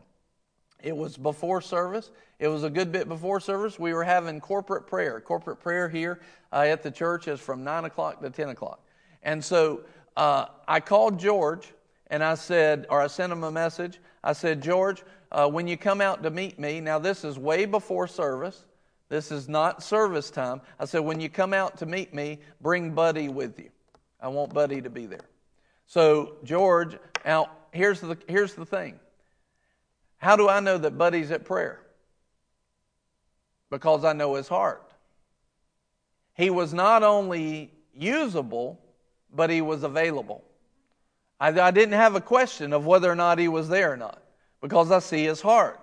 It was before service. It was a good bit before service. We were having corporate prayer. Corporate prayer here uh, at the church is from 9 o'clock to 10 o'clock. And so uh, I called George and I said, or I sent him a message. I said, George, uh, when you come out to meet me, now this is way before service. This is not service time. I said, when you come out to meet me, bring Buddy with you. I want Buddy to be there. So, George, now here's the, here's the thing. How do I know that Buddy's at prayer? Because I know his heart. He was not only usable, but he was available. I, I didn't have a question of whether or not he was there or not because I see his heart.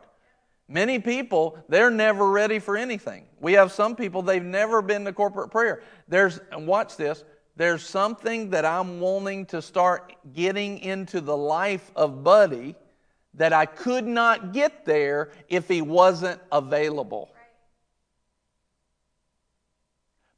Many people, they're never ready for anything. We have some people, they've never been to corporate prayer. There's, and watch this, there's something that I'm wanting to start getting into the life of Buddy that I could not get there if he wasn't available.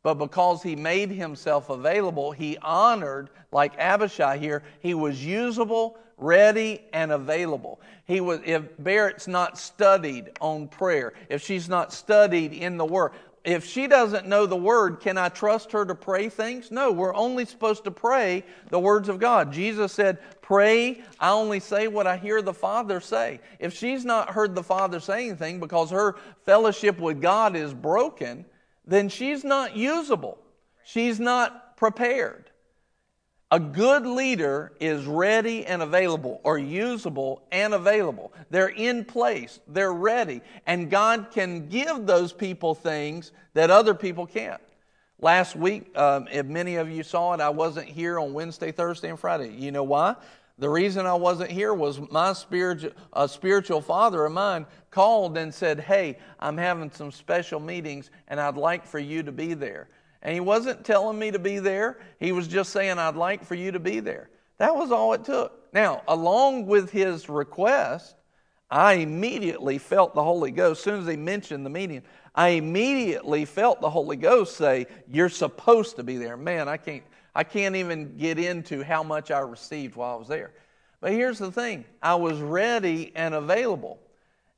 But because he made himself available, he honored, like Abishai here, he was usable, ready, and available. He was, if Barrett's not studied on prayer, if she's not studied in the Word, if she doesn't know the Word, can I trust her to pray things? No, we're only supposed to pray the words of God. Jesus said, Pray, I only say what I hear the Father say. If she's not heard the Father say anything because her fellowship with God is broken, then she's not usable. She's not prepared. A good leader is ready and available, or usable and available. They're in place, they're ready, and God can give those people things that other people can't. Last week, um, if many of you saw it, I wasn't here on Wednesday, Thursday, and Friday. You know why? The reason I wasn't here was my spiritual, a spiritual father of mine called and said, Hey, I'm having some special meetings and I'd like for you to be there. And he wasn't telling me to be there, he was just saying, I'd like for you to be there. That was all it took. Now, along with his request, I immediately felt the Holy Ghost. As soon as he mentioned the meeting, I immediately felt the Holy Ghost say, You're supposed to be there. Man, I can't. I can't even get into how much I received while I was there. But here's the thing I was ready and available.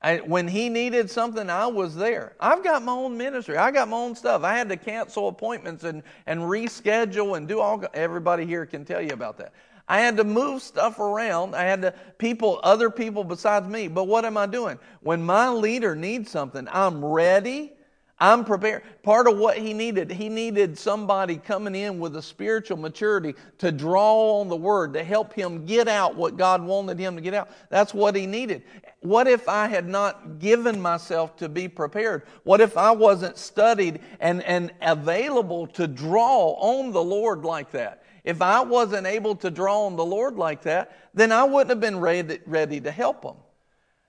I, when he needed something, I was there. I've got my own ministry. I got my own stuff. I had to cancel appointments and, and reschedule and do all. Everybody here can tell you about that. I had to move stuff around. I had to people, other people besides me. But what am I doing? When my leader needs something, I'm ready I'm prepared. Part of what he needed, he needed somebody coming in with a spiritual maturity to draw on the word, to help him get out what God wanted him to get out. That's what he needed. What if I had not given myself to be prepared? What if I wasn't studied and, and available to draw on the Lord like that? If I wasn't able to draw on the Lord like that, then I wouldn't have been ready, ready to help him.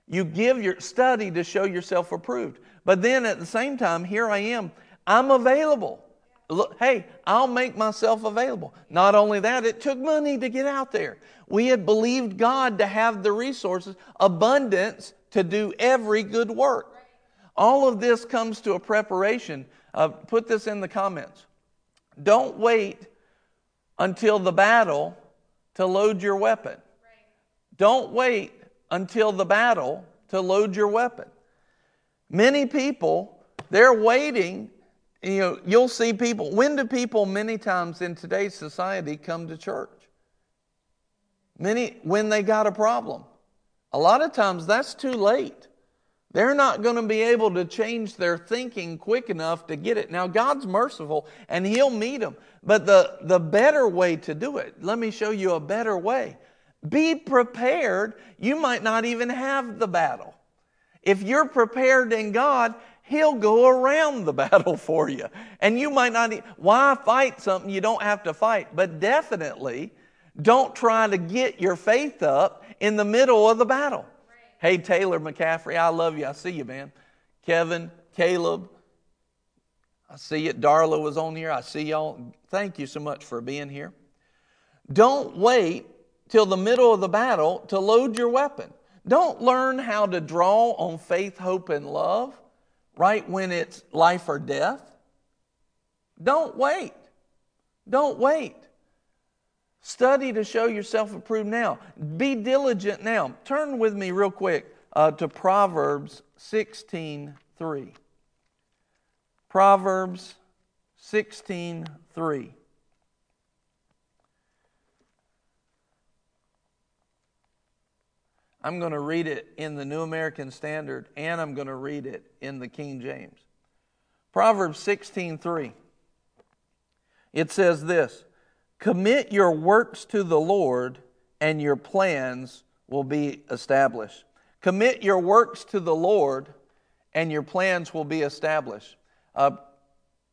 You give your study to show yourself approved. But then at the same time, here I am. I'm available. Look, hey, I'll make myself available. Not only that, it took money to get out there. We had believed God to have the resources, abundance to do every good work. All of this comes to a preparation. Uh, put this in the comments. Don't wait until the battle to load your weapon. Don't wait until the battle to load your weapon. Many people, they're waiting. You know, you'll see people. When do people, many times in today's society, come to church? Many, when they got a problem. A lot of times that's too late. They're not going to be able to change their thinking quick enough to get it. Now, God's merciful and He'll meet them. But the, the better way to do it, let me show you a better way. Be prepared. You might not even have the battle. If you're prepared in God, He'll go around the battle for you. And you might not, why fight something you don't have to fight? But definitely don't try to get your faith up in the middle of the battle. Hey, Taylor McCaffrey, I love you. I see you, man. Kevin, Caleb, I see it. Darla was on here. I see y'all. Thank you so much for being here. Don't wait till the middle of the battle to load your weapon. Don't learn how to draw on faith, hope, and love right when it's life or death. Don't wait. Don't wait. Study to show yourself approved now. Be diligent now. Turn with me real quick uh, to Proverbs 16 3. Proverbs 16 3. I'm going to read it in the New American Standard and I'm going to read it in the King James. Proverbs 16 3. It says this Commit your works to the Lord, and your plans will be established. Commit your works to the Lord, and your plans will be established. Uh,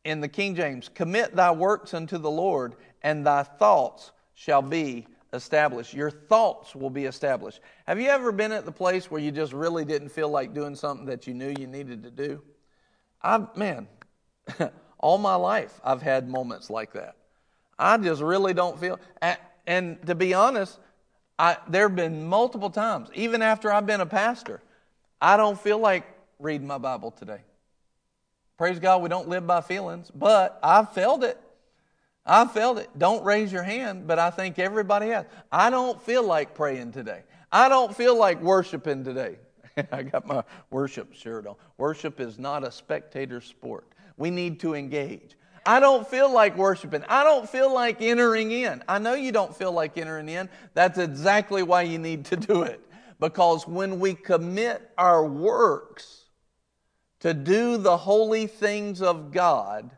in the King James, commit thy works unto the Lord, and thy thoughts shall be established. Your thoughts will be established. Have you ever been at the place where you just really didn't feel like doing something that you knew you needed to do? I man, all my life I've had moments like that. I just really don't feel. And to be honest, I, there have been multiple times, even after I've been a pastor, I don't feel like reading my Bible today. Praise God, we don't live by feelings, but I've felt it. I felt it. Don't raise your hand, but I think everybody has. I don't feel like praying today. I don't feel like worshiping today. I got my worship shirt on. Worship is not a spectator sport. We need to engage. I don't feel like worshiping. I don't feel like entering in. I know you don't feel like entering in. That's exactly why you need to do it. Because when we commit our works to do the holy things of God,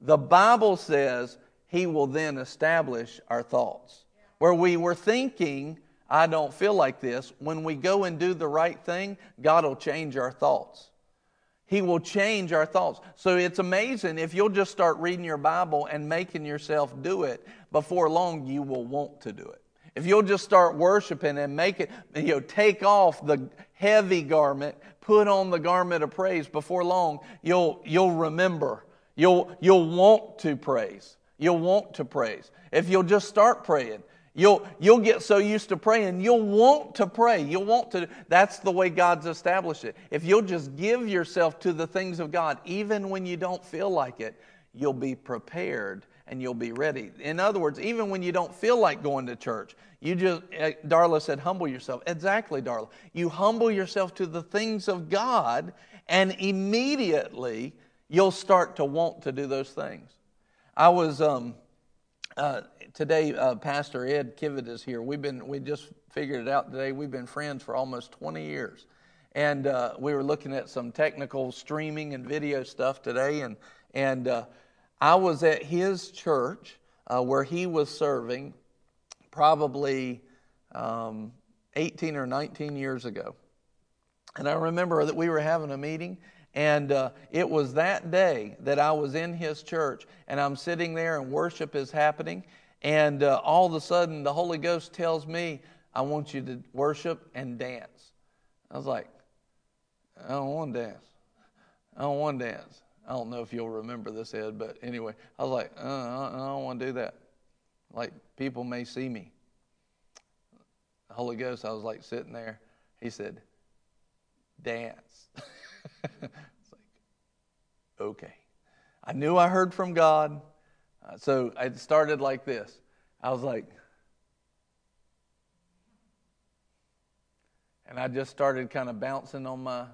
the Bible says He will then establish our thoughts. Where we were thinking, I don't feel like this, when we go and do the right thing, God will change our thoughts. He will change our thoughts. So it's amazing if you'll just start reading your Bible and making yourself do it, before long you will want to do it. If you'll just start worshiping and make it, you know, take off the heavy garment, put on the garment of praise, before long you'll, you'll remember. You'll, you'll want to praise. You'll want to praise. If you'll just start praying, You'll, you'll get so used to praying, you'll want to pray. You'll want to. That's the way God's established it. If you'll just give yourself to the things of God, even when you don't feel like it, you'll be prepared and you'll be ready. In other words, even when you don't feel like going to church, you just, eh, Darla said, humble yourself. Exactly, Darla. You humble yourself to the things of God, and immediately you'll start to want to do those things. I was, um, uh, today, uh, Pastor Ed Kivett is here. We've been, we just figured it out today. We've been friends for almost 20 years. And uh, we were looking at some technical streaming and video stuff today. And, and uh, I was at his church uh, where he was serving probably um, 18 or 19 years ago. And I remember that we were having a meeting, and uh, it was that day that I was in his church, and I'm sitting there, and worship is happening. And uh, all of a sudden, the Holy Ghost tells me, I want you to worship and dance. I was like, I don't want to dance. I don't want to dance. I don't know if you'll remember this, Ed, but anyway, I was like, uh, I don't want to do that. Like, people may see me. The Holy Ghost, I was like sitting there. He said, dance. it's like, okay. I knew I heard from God. Uh, so it started like this. I was like, and I just started kind of bouncing on my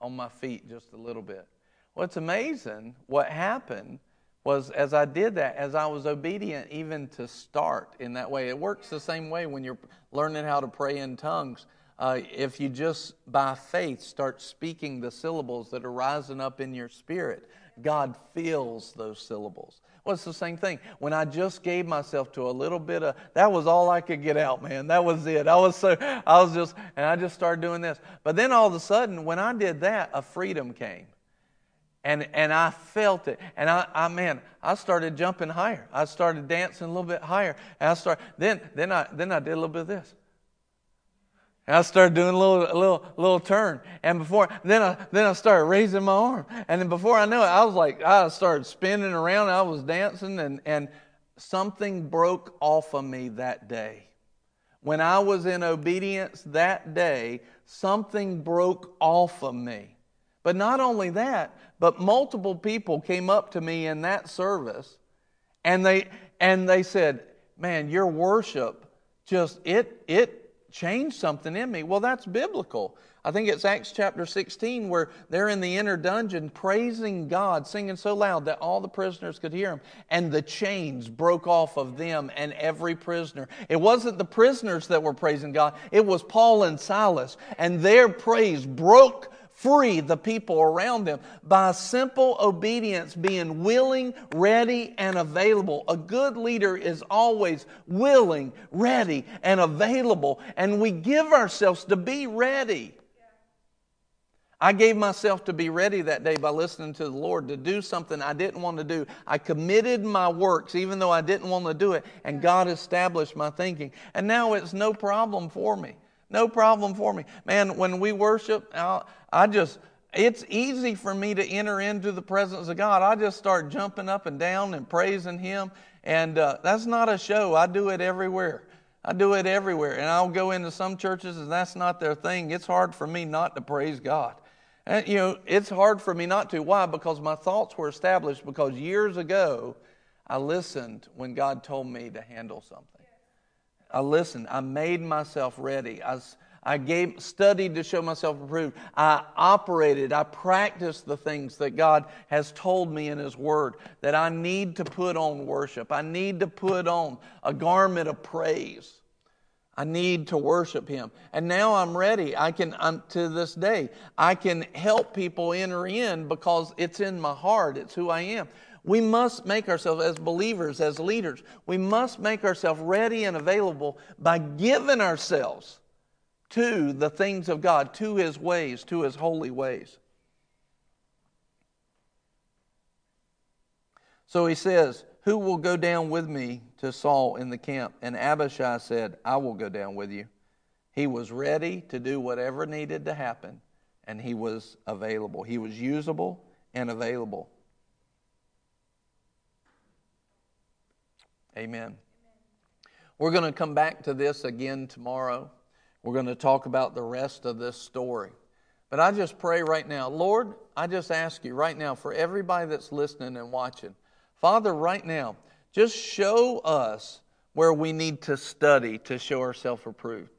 on my feet just a little bit. What's amazing, what happened was as I did that, as I was obedient even to start in that way, it works the same way when you're learning how to pray in tongues. Uh, if you just by faith start speaking the syllables that are rising up in your spirit, God fills those syllables. Well, it's the same thing. When I just gave myself to a little bit of, that was all I could get out, man. That was it. I was so, I was just, and I just started doing this. But then all of a sudden, when I did that, a freedom came. And, and I felt it. And I, I, man, I started jumping higher. I started dancing a little bit higher. And I started, then, then I, then I did a little bit of this. And I started doing a little, a little, little turn. And before, then I, then I started raising my arm. And then before I knew it, I was like, I started spinning around. I was dancing and, and something broke off of me that day. When I was in obedience that day, something broke off of me. But not only that, but multiple people came up to me in that service and they, and they said, man, your worship just, it, it changed something in me. Well, that's biblical. I think it's Acts chapter 16 where they're in the inner dungeon praising God, singing so loud that all the prisoners could hear them. And the chains broke off of them and every prisoner. It wasn't the prisoners that were praising God, it was Paul and Silas. And their praise broke free the people around them by simple obedience, being willing, ready, and available. A good leader is always willing, ready, and available. And we give ourselves to be ready. I gave myself to be ready that day by listening to the Lord to do something I didn't want to do. I committed my works even though I didn't want to do it, and God established my thinking. And now it's no problem for me. No problem for me. Man, when we worship, I just, it's easy for me to enter into the presence of God. I just start jumping up and down and praising Him. And uh, that's not a show, I do it everywhere. I do it everywhere. And I'll go into some churches and that's not their thing. It's hard for me not to praise God. And, you know, it's hard for me not to. Why? Because my thoughts were established because years ago I listened when God told me to handle something. I listened. I made myself ready. I, I gave, studied to show myself approved. I operated. I practiced the things that God has told me in His Word that I need to put on worship. I need to put on a garment of praise. I need to worship Him. And now I'm ready. I can, I'm, to this day, I can help people enter in because it's in my heart, it's who I am. We must make ourselves, as believers, as leaders, we must make ourselves ready and available by giving ourselves to the things of God, to His ways, to His holy ways. So he says, Who will go down with me to Saul in the camp, and Abishai said, I will go down with you. He was ready to do whatever needed to happen, and he was available. He was usable and available. Amen. We're going to come back to this again tomorrow. We're going to talk about the rest of this story. But I just pray right now, Lord, I just ask you right now for everybody that's listening and watching, Father, right now, just show us where we need to study to show ourselves approved.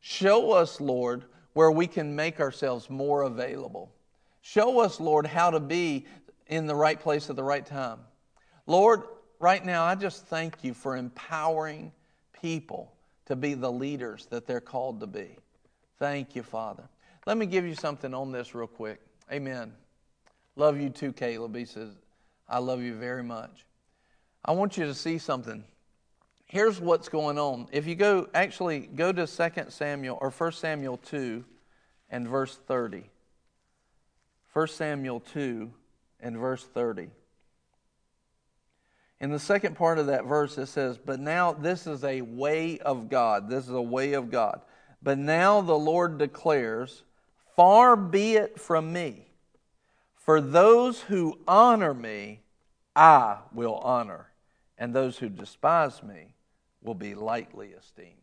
Show us, Lord, where we can make ourselves more available. Show us, Lord, how to be in the right place at the right time. Lord, right now, I just thank you for empowering people to be the leaders that they're called to be. Thank you, Father. Let me give you something on this real quick. Amen. Love you too, Caleb. He says, I love you very much. I want you to see something. Here's what's going on. If you go, actually, go to 2 Samuel or 1 Samuel 2 and verse 30. 1 Samuel 2 and verse 30. In the second part of that verse, it says, But now this is a way of God. This is a way of God. But now the Lord declares, Far be it from me. For those who honor me, I will honor and those who despise me will be lightly esteemed.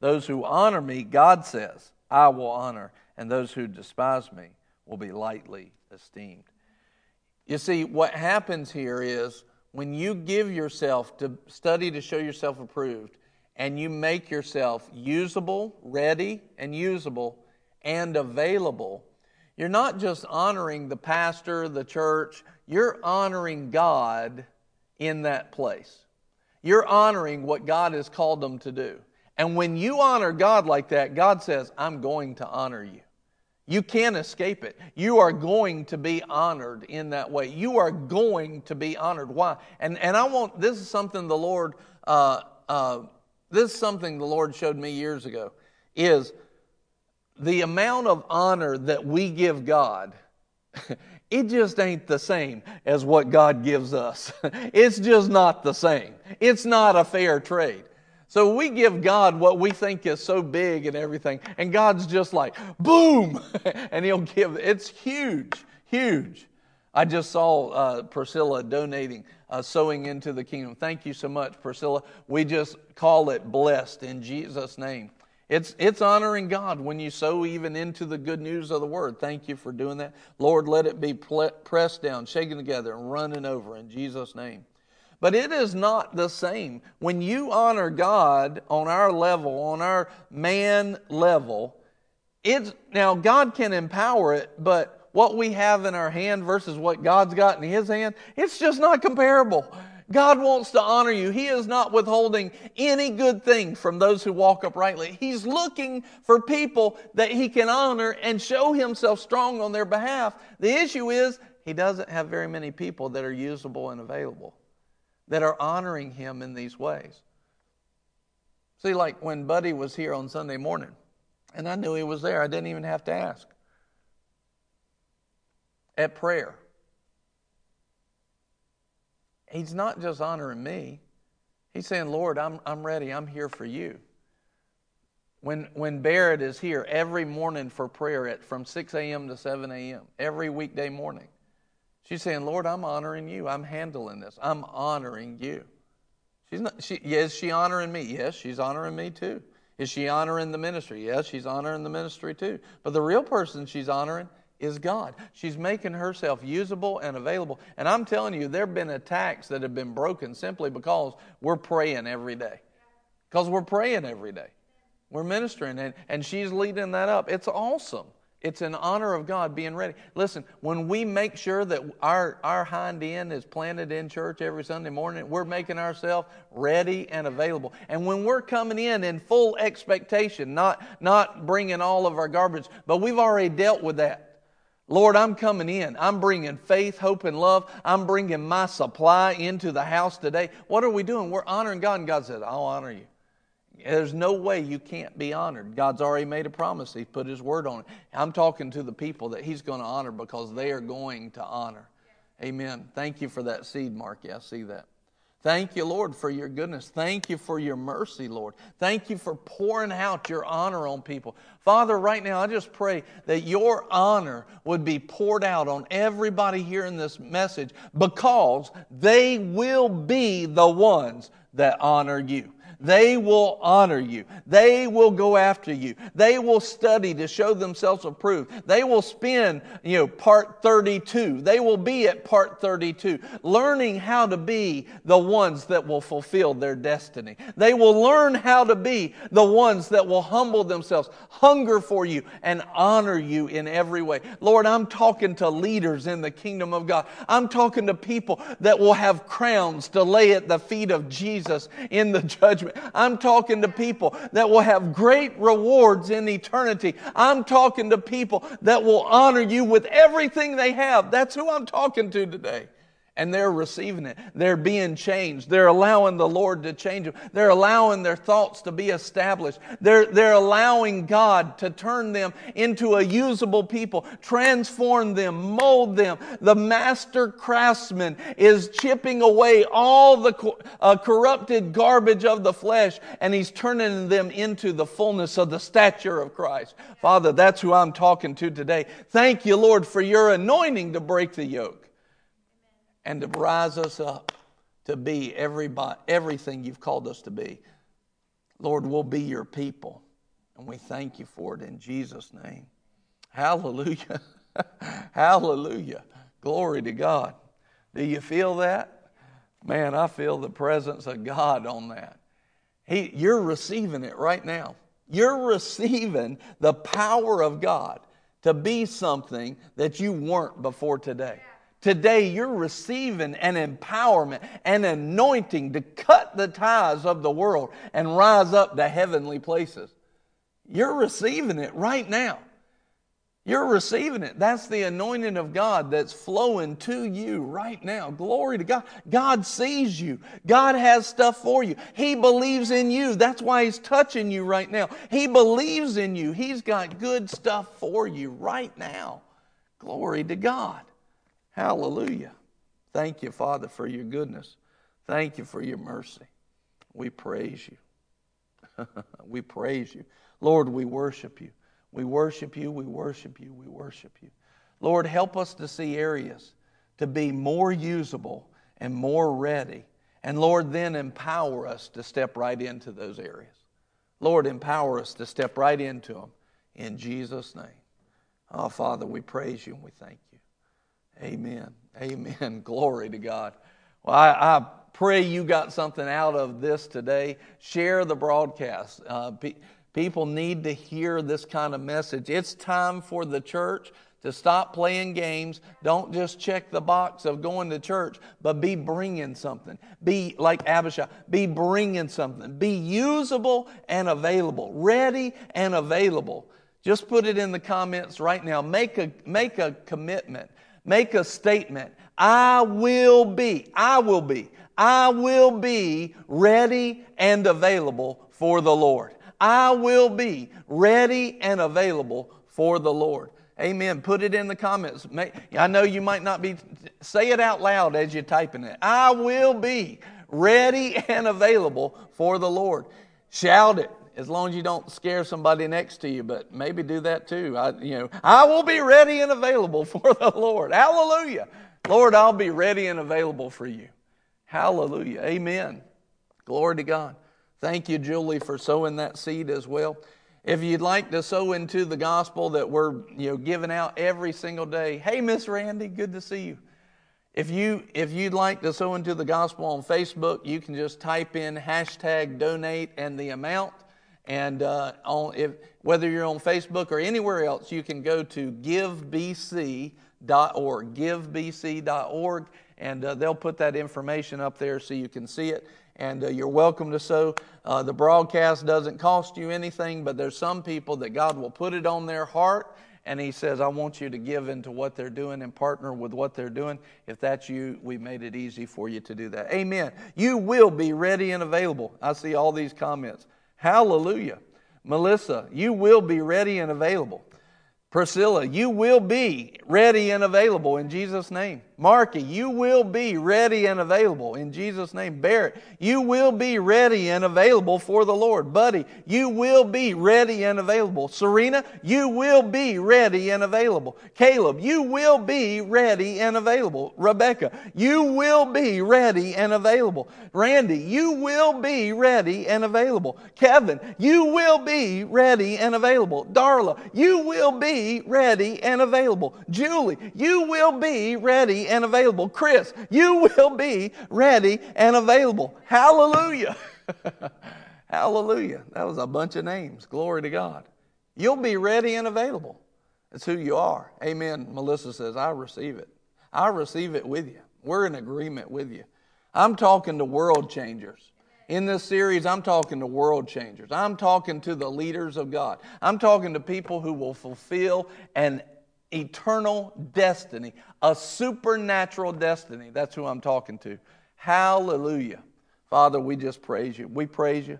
Those who honor me, God says, I will honor, and those who despise me will be lightly esteemed. You see, what happens here is when you give yourself to study to show yourself approved, and you make yourself usable, ready, and usable, and available, you're not just honoring the pastor, the church, you're honoring God in that place. You're honoring what God has called them to do. And when you honor God like that, God says, I'm going to honor you. You can't escape it. You are going to be honored in that way. You are going to be honored. Why? And, and I want, this is something the Lord, uh, uh, this is something the Lord showed me years ago, is the amount of honor that we give God it just ain't the same as what God gives us. it's just not the same. It's not a fair trade. So we give God what we think is so big and everything, and God's just like, boom, and He'll give. It's huge, huge. I just saw uh, Priscilla donating, uh, sowing into the kingdom. Thank you so much, Priscilla. We just call it blessed in Jesus' name. It's, it's honoring God when you sow even into the good news of the word. Thank you for doing that. Lord, let it be pressed down, shaken together, and running over in Jesus' name. But it is not the same. When you honor God on our level, on our man level, it's now God can empower it, but what we have in our hand versus what God's got in his hand, it's just not comparable. God wants to honor you. He is not withholding any good thing from those who walk uprightly. He's looking for people that he can honor and show himself strong on their behalf. The issue is he doesn't have very many people that are usable and available that are honoring him in these ways. See, like when Buddy was here on Sunday morning, and I knew he was there, I didn't even have to ask. At prayer, he's not just honoring me, he's saying, Lord, I'm, I'm ready, I'm here for you. When, when Barrett is here every morning for prayer at from 6 a.m. to 7 a.m., every weekday morning, she's saying, Lord, I'm honoring you. I'm handling this. I'm honoring you. She's not, she, is she honoring me? Yes, she's honoring me too. Is she honoring the ministry? Yes, she's honoring the ministry too. But the real person she's honoring is God. She's making herself usable and available. And I'm telling you, there have been attacks that have been broken simply because we're praying every day. Because we're praying every day. We're ministering, and, and she's leading that up. It's awesome. It's an honor of God being ready. Listen, when we make sure that our, our hind end is planted in church every Sunday morning, we're making ourselves ready and available. And when we're coming in in full expectation, not, not bringing all of our garbage, but we've already dealt with that. Lord, I'm coming in. I'm bringing faith, hope, and love. I'm bringing my supply into the house today. What are we doing? We're honoring God, and God says, I'll honor you. There's no way you can't be honored. God's already made a promise. He's put His word on it. I'm talking to the people that He's going to honor because they are going to honor. Amen. Thank you for that seed, Mark. Yeah, I see that. Thank you, Lord, for your goodness. Thank you for your mercy, Lord. Thank you for pouring out your honor on people. Father, right now, I just pray that your honor would be poured out on everybody hearing this message because they will be the ones that honor you. They will honor you. They will go after you. They will study to show themselves approved. They will spend, you know, part 32. They will be at part 32, learning how to be the ones that will fulfill their destiny. They will learn how to be the ones that will humble themselves, hunger for you, and honor you in every way. Lord, I'm talking to leaders in the kingdom of God. I'm talking to people that will have crowns to lay at the feet of Jesus in the judgment. I'm talking to people that will have great rewards in eternity. I'm talking to people that will honor you with everything they have. That's who I'm talking to today and they're receiving it. They're being changed. They're allowing the Lord to change them. They're allowing their thoughts to be established. They're, they're allowing God to turn them into a usable people, transform them, mold them. The master craftsman is chipping away all the uh, corrupted garbage of the flesh and he's turning them into the fullness of the stature of Christ. Father, that's who I'm talking to today. Thank you, Lord, for your anointing to break the yoke and to rise us up to be everybody, everything you've called us to be. Lord, we'll be your people, and we thank you for it in Jesus' name. Hallelujah. Hallelujah. Glory to God. Do you feel that? Man, I feel the presence of God on that. He, you're receiving it right now. You're receiving the power of God to be something that you weren't before today. Today, you're receiving an empowerment, an anointing to cut the ties of the world and rise up to heavenly places. You're receiving it right now. You're receiving it. That's the anointing of God that's flowing to you right now. Glory to God. God sees you. God has stuff for you. He believes in you. That's why He's touching you right now. He believes in you. He's got good stuff for you right now. Glory to God. Hallelujah. Thank you, Father, for your goodness. Thank you for your mercy. We praise you. we praise you. Lord, we worship you. We worship you. We worship you. We worship you. Lord, help us to see areas to be more usable and more ready. And Lord, then empower us to step right into those areas. Lord, empower us to step right into them in Jesus' name. Oh, Father, we praise you and we thank you. Amen. Amen. Glory to God. Well, I, I pray you got something out of this today. Share the broadcast. Uh, pe- people need to hear this kind of message. It's time for the church to stop playing games. Don't just check the box of going to church, but be bringing something. Be like Abishai, be bringing something. Be usable and available, ready and available. Just put it in the comments right now. Make a, make a commitment, make a statement. I will be, I will be, I will be ready and available for the Lord. I will be ready and available for the Lord. Amen. Put it in the comments. I know you might not be, say it out loud as you're typing it. I will be ready and available for the Lord. Shout it as long as you don't scare somebody next to you, but maybe do that too. I, you know, I will be ready and available for the Lord. Hallelujah. Lord, I'll be ready and available for you. Hallelujah. Amen. Glory to God. Thank you, Julie, for sowing that seed as well. If you'd like to sow into the gospel that we're you know giving out every single day, hey Miss Randy, good to see you. If you if you'd like to sow into the gospel on Facebook, you can just type in hashtag donate and the amount. And uh, on, if, whether you're on Facebook or anywhere else, you can go to givebc.org, givebc.org, and uh, they'll put that information up there so you can see it and uh, you're welcome to sow. Uh, the broadcast doesn't cost you anything, but there's some people that God will put it on their heart, and He says, I want you to give into what they're doing and partner with what they're doing. If that's you, we made it easy for you to do that. Amen. You will be ready and available. I see all these comments. Hallelujah. Melissa, you will be ready and available. Priscilla, you will be ready and available in Jesus' name. Marky, you will be ready and available in Jesus' name. Barrett, you will be ready and available for the Lord. Buddy, you will be ready and available. Serena, you will be ready and available. Caleb, you will be ready and available. Rebecca, you will be ready and available. Randy, you will be ready and available. Kevin, you will be ready and available. Darla, you will be ready and available. Julie, you will be ready and available. Chris, you will be ready and available. Hallelujah. Hallelujah. That was a bunch of names. Glory to God. You'll be ready and available. It's who you are. Amen. Melissa says, I receive it. I receive it with you. We're in agreement with you. I'm talking to world changers. In this series, I'm talking to world changers. I'm talking to the leaders of God. I'm talking to people who will fulfill an eternal destiny, a supernatural destiny. That's who I'm talking to. Hallelujah. Father, we just praise you. We praise you.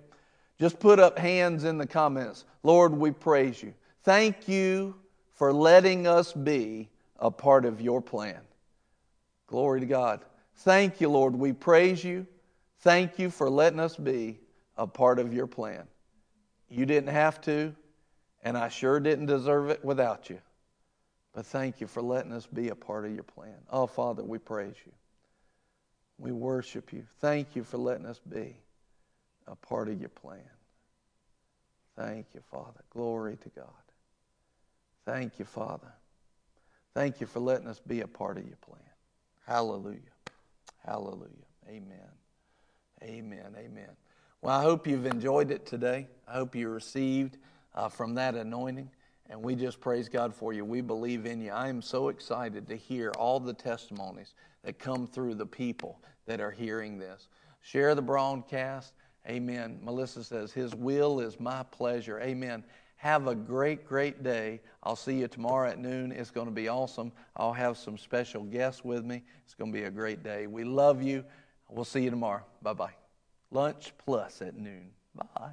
Just put up hands in the comments. Lord, we praise you. Thank you for letting us be a part of your plan. Glory to God. Thank you, Lord. We praise you. Thank you for letting us be a part of your plan. You didn't have to, and I sure didn't deserve it without you. But thank you for letting us be a part of your plan. Oh, Father, we praise you. We worship you. Thank you for letting us be a part of your plan. Thank you, Father. Glory to God. Thank you, Father. Thank you for letting us be a part of your plan. Hallelujah. Hallelujah. Amen. Amen. Amen. Well, I hope you've enjoyed it today. I hope you received uh, from that anointing. And we just praise God for you. We believe in you. I am so excited to hear all the testimonies that come through the people that are hearing this. Share the broadcast. Amen. Melissa says, His will is my pleasure. Amen. Have a great, great day. I'll see you tomorrow at noon. It's going to be awesome. I'll have some special guests with me. It's going to be a great day. We love you. We'll see you tomorrow. Bye bye. Lunch plus at noon. Bye.